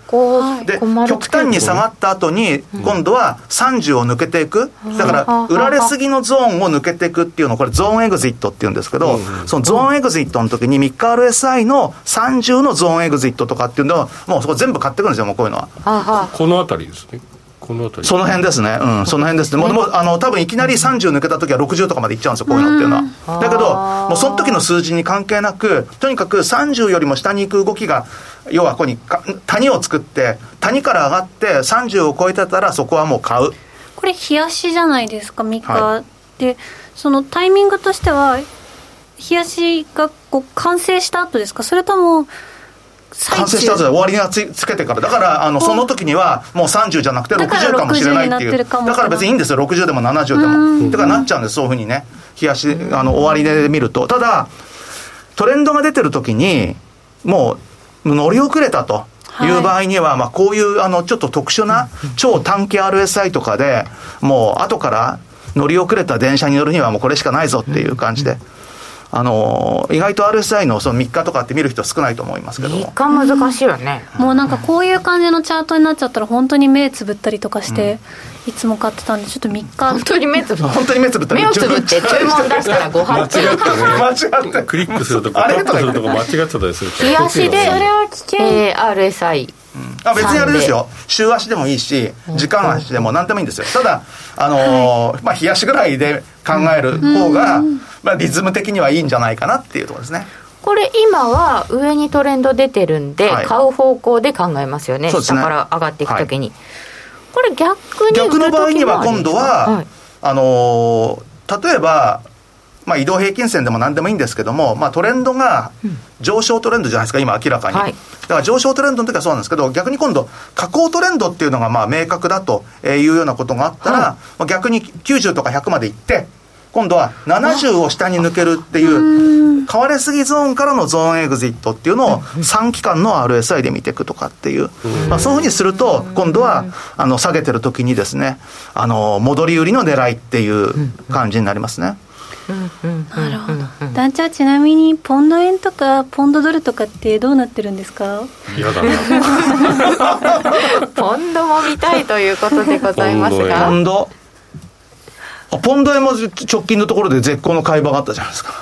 で、極端に下がった後に、今度は30を抜けていく。だから、売られすぎのゾーンを抜けていくっていうのを、これゾーンエグジットっていうんですけど、そのゾーンエグジットの時に、3日 RSI の30のゾーンエグジットとかっていうのを、もうそこ全部買ってくるんですよ、もうこういうのは。はあはあ。この辺りですね。この辺り。その辺ですね、うん、その辺ですね、もうもうあの多分いきなり30抜けた時は60とかまでいっちゃうんですよ、こういうのっていうのは。だけど、もうその時の数字に関係なく、とにかく30よりも下に行く動きが、要はここにか谷を作って、谷から上がって30を超えてたら、そこはもう買う。これ冷やしじゃないですか3日、はでそのタイミングとしては冷やしがこう完成した後ですか？それとも最完成した後で終わりがつつけてから、だからあのその時にはもう30じゃなくてだから60かもしれないって60にいう、だから別にいいんですよ、60でも70でも。だからなっちゃうんです、そういうふうにね、冷やし、あの終わりで見ると。ただ、トレンドが出てる時に、もう乗り遅れたと。い。う場合には、まあ、こういうあのちょっと特殊な超短期 RSI とかでもう後から乗り遅れた電車に乗るにはもうこれしかないぞっていう感じで、あの意外と RSI のその3日とかって見る人少ないと思いますけど。も一貫難しいよね。もうなんかこういう感じのチャートになっちゃったら本当に目つぶったりとかして、いつも買ってたんでちょっと3日。本当に目つぶ本当に目つぶったら目をつぶって注文出したらご間違発ってね間違ってクリックするとこタあれップするとこ間違っちゃったりする冷やしでそれはえー RSI あ別にあれですよ、週足でもいいし、時間足でも何でもいいんですよ、ただ、あのーまあ、冷やしぐらいで考える方が、まあ、リズム的にはいいんじゃないかなっていうところですね。これ今は上にトレンド出てるんで、はい。買う方向で考えますよね。ね。下から上がっていくときに、これ逆に逆の場合には、今度は、はい。あのー例えば、まあ、移動平均線でも何でもいいんですけども、まあ、トレンドが上昇トレンドじゃないですか、今、明らかに。はい。だから上昇トレンドの時はそうなんですけど、逆に今度、下降トレンドっていうのがまあ明確だというようなことがあったら、はい。まあ逆に90とか100まで行って、今度は70を下に抜けるっていう、買われすぎゾーンからのゾーンエグジットっていうのを3期間の RSI で見ていくとかっていう、まあ、そういうふうにすると、今度はあの下げてる時にですね、あの戻り売りの狙いっていう感じになりますね。なるほど。団長ちなみにポンド円とかポンドドルとかってどうなってるんですか？嫌だな。ポンドも見たいということでございますポがンド？あポンド円も直近のところで絶好の買い場があったじゃないですか。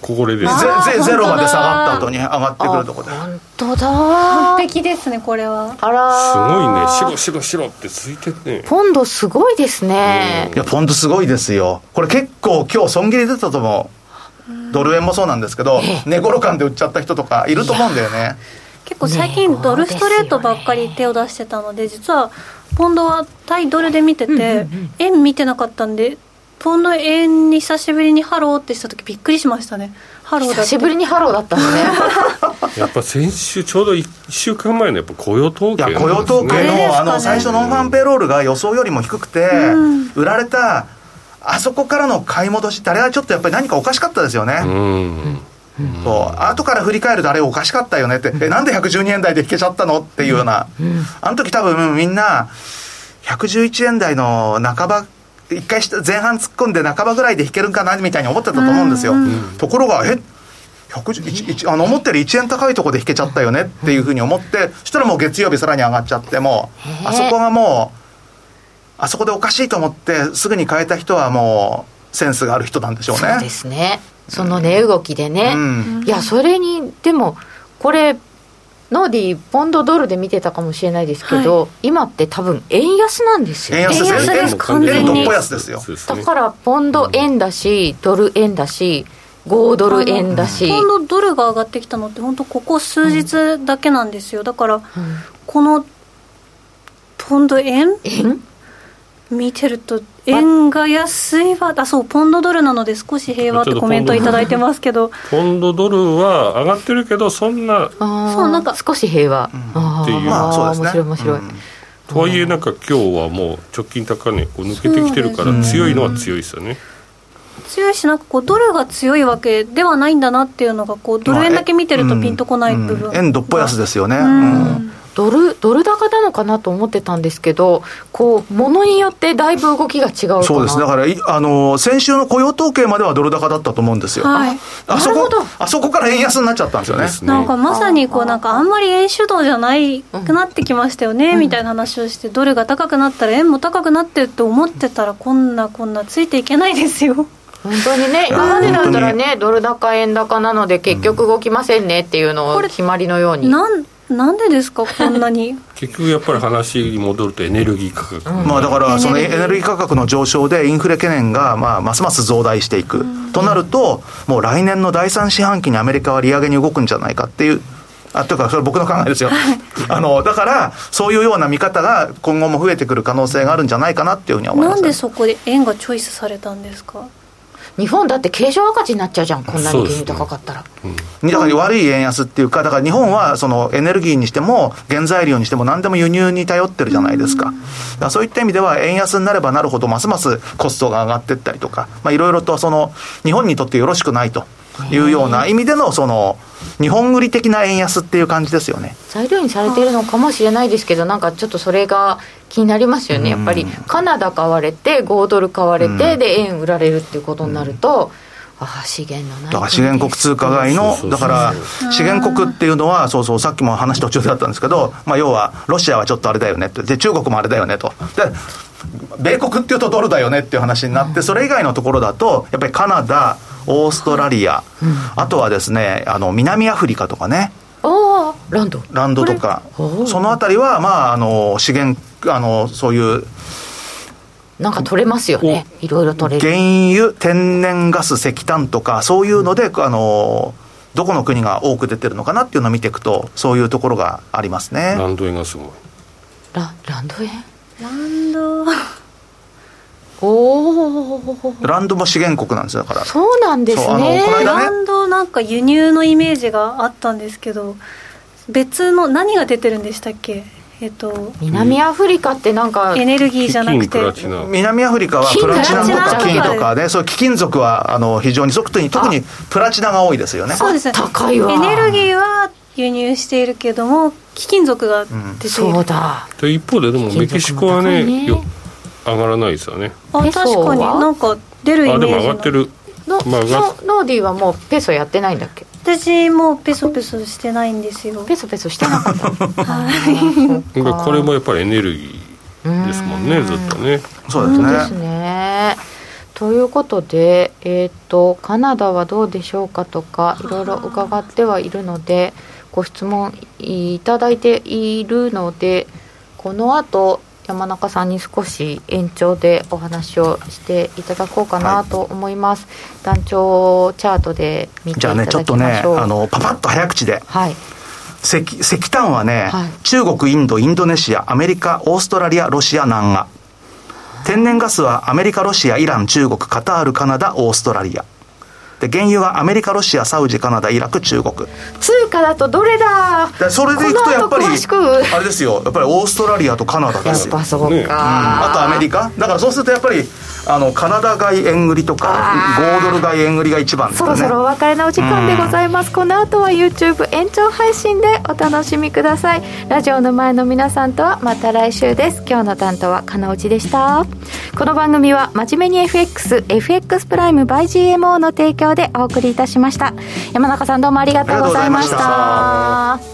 こここれですゼゼゼロまで下がった後に上がってくるところで。本当だ。完璧ですねこれは。あらすごいね。ー白白白ってついてね。ポンドすごいですね。いや、ポンドすごいですよ。これ結構今日損切り出たと思う。ドル円もそうなんですけど、寝頃感で売っちゃった人とかいると思うんだよね。結構最近ドルストレートばっかり手を出してたので実はポンドは対ドルで見てて、円見てなかったんでポンド円に久しぶりにハローってした時びっくりしましたね。ハローだ久しぶりにハローだったのね。やっぱ先週ちょうど1週間前のやっぱ雇用統計ね。雇用統計の、あの、最初 non farm payroll が予想よりも低くて、売られた、あそこからの買い戻しって、あれはちょっとやっぱり何かおかしかったですよね。うん。そう後から振り返るとあれおかしかったよね。って、えなんで112円台で引けちゃったの？っていうような、あの時多分みんな、111円台の半ば、一回した前半突っ込んで半ばぐらいで引けるんかなみたいに思ってたと思うんですよ。ところが、え111あの思ったより1円高いところで引けちゃったよねっていうふうに思って、そしたらもう月曜日さらに上がっちゃって、もう、あそこがもう、あそこでおかしいと思って、すぐに変えた人はもう、センスがある人なんでしょうね。そうですね。その値動きでね、うん。いやそれにでもこれノーディーポンドドルで見てたかもしれないですけど、今って多分円安なんですよね。円安です円安です円完全にだからポンド円だし、ドル円だし5ドル円だし、ポンドドルが上がってきたのって本当ここ数日だけなんですよ。だからこのポンド円？円見てると円が安いわ。あそうポンドドルなので少し平和ってコメント頂いてますけど。ポンドドルは上がってるけどそんなそうなんか少し平和、うん、っていう。まあそうですね。面白い面白い、うん。とはいえなんか今日はもう直近高値を抜けてきてるから強いのは強いですよね。強いしなんかこうドルが強いわけではないんだなっていうのがこうドル円だけ見てるとピンとこない部分、円どっぽ安ですよね、うんドルドル高なのかなと思ってたんですけど、こう、ものによってだいぶ動きが違うかな。そうです、だからいあの先週の雇用統計まではドル高だったと思うんですよ、はい。あそこなるほど。あそこから円安になっちゃったんですよね。ね。なんかまさにこうなんかあんまり円主導じゃないくなってきましたよね、みたいな話をしてドルが高くなったら円も高くなってるって思ってたらこんなこんなついていけないですよ。本当にね、今までだったら本ね、ドル高、円高なので、結局動きませんねっていうのを決まりのように。なんなんでですか こんなに？結局やっぱり話に戻るとエネルギー価格、まあ、だからそのエネルギー価格の上昇でインフレ懸念がまあますます増大していく。となるともう来年の第3四半期にアメリカは利上げに動くんじゃないかっていう。あというかそれ僕の考えですよ。あのだからそういうような見方が今後も増えてくる可能性があるんじゃないかなっていうふうには思います。ねなんでそこで円がチョイスされたんですか？日本だって経常赤字になっちゃうじゃん、こんなに原油そうですね高かったら。だから悪い円安っていうか、だから日本はそのエネルギーにしても、原材料にしても、何でも輸入に頼ってるじゃないですか。だからそういった意味では、円安になればなるほど、ますますコストが上がっていったりとか、まあ、いろいろとその日本にとってよろしくないというような意味での、その日本売り的な円安っていう感じですよね。材料にされているのかもしれないですけど、なんかちょっとそれが気になりますよね、やっぱりカナダ買われて、5ドル買われて、で、円売られるっていうことになると、ああ、資源のないだから資源国通貨外のだから資源国っていうのは、そうそう、さっきも話途中であったんですけど、まあ、要は、ロシアはちょっとあれだよねって、で、中国もあれだよねと。で米国っていうとドルだよねっていう話になって、それ以外のところだと、やっぱりカナダ、オーストラリア、あとはですね、あの南アフリカとかね、ランド。ランドとか。そのあたりは、まあ、あの資源、あのそういうなんか取れますよね、いろいろ取れる。原油、天然ガス、石炭とか、そういうので、あのどこの国が多く出てるのかなっていうのを見ていくと、そういうところがありますね。ランド円がすごいラランド円ランドおお、ランドも資源国なんですよ、だから。そうなんですね。この間ねランドなんか輸入のイメージがあったんですけど別の何が出てるんでしたっけ？えっと南アフリカってなんか、エネルギーじゃなく金て南アフリカは金プラチナ。とか金とかね、そういう貴金属はあの非常に特に特にプラチナが多いですよね。そうです。ね高いわ。エネルギーは輸入しているけども貴金属が出ている、そうだ。で一方ででもメキシコはねねよ上がらないですよね。あ確かになんか出るイメージあでも上がのってる。の、まあノーディーはもうペソやってないんだっけ？私もうペソペソしてないんですよペソペソしてなかった。でこれもやっぱりエネルギーですもんねずっとねそうですね。ね。ということで、えっ、と、カナダはどうでしょうかとか、いろいろ伺ってはいるので、ご質問いただいているので、この後、山中さんに少し延長でお話をしていただこうかなと思います。団長チャートで見ていただじゃあね、ちょっとね、きましょう。あの、パパッと早口で。はい。石石炭はね、はい中国、インド、インドネシア、アメリカ、オーストラリア、ロシア、南ア。天然ガスはアメリカ、ロシア、イラン、中国、カタール、カナダ、オーストラリア。で、原油はアメリカ、ロシア、サウジ、カナダ、イラク、中国。通貨だとどれだ？でそれでいくとやっぱり、あれですよ、やっぱりオーストラリアとカナダでやすよ。っぱそうか、ねあとアメリカ。だからそうするとやっぱりあのカナダ買い円売りとかあー。5ドル買い円売りが一番ですよね。そろそろお別れのお時間でございます、この後は YouTube 延長配信でお楽しみください。ラジオの前の皆さんとはまた来週です。今日の担当は金内でした。この番組は真面目に FXFX プライム by GMO の提供でお送りいたしました。山中さんどうもありがとうございましありがとうございまた。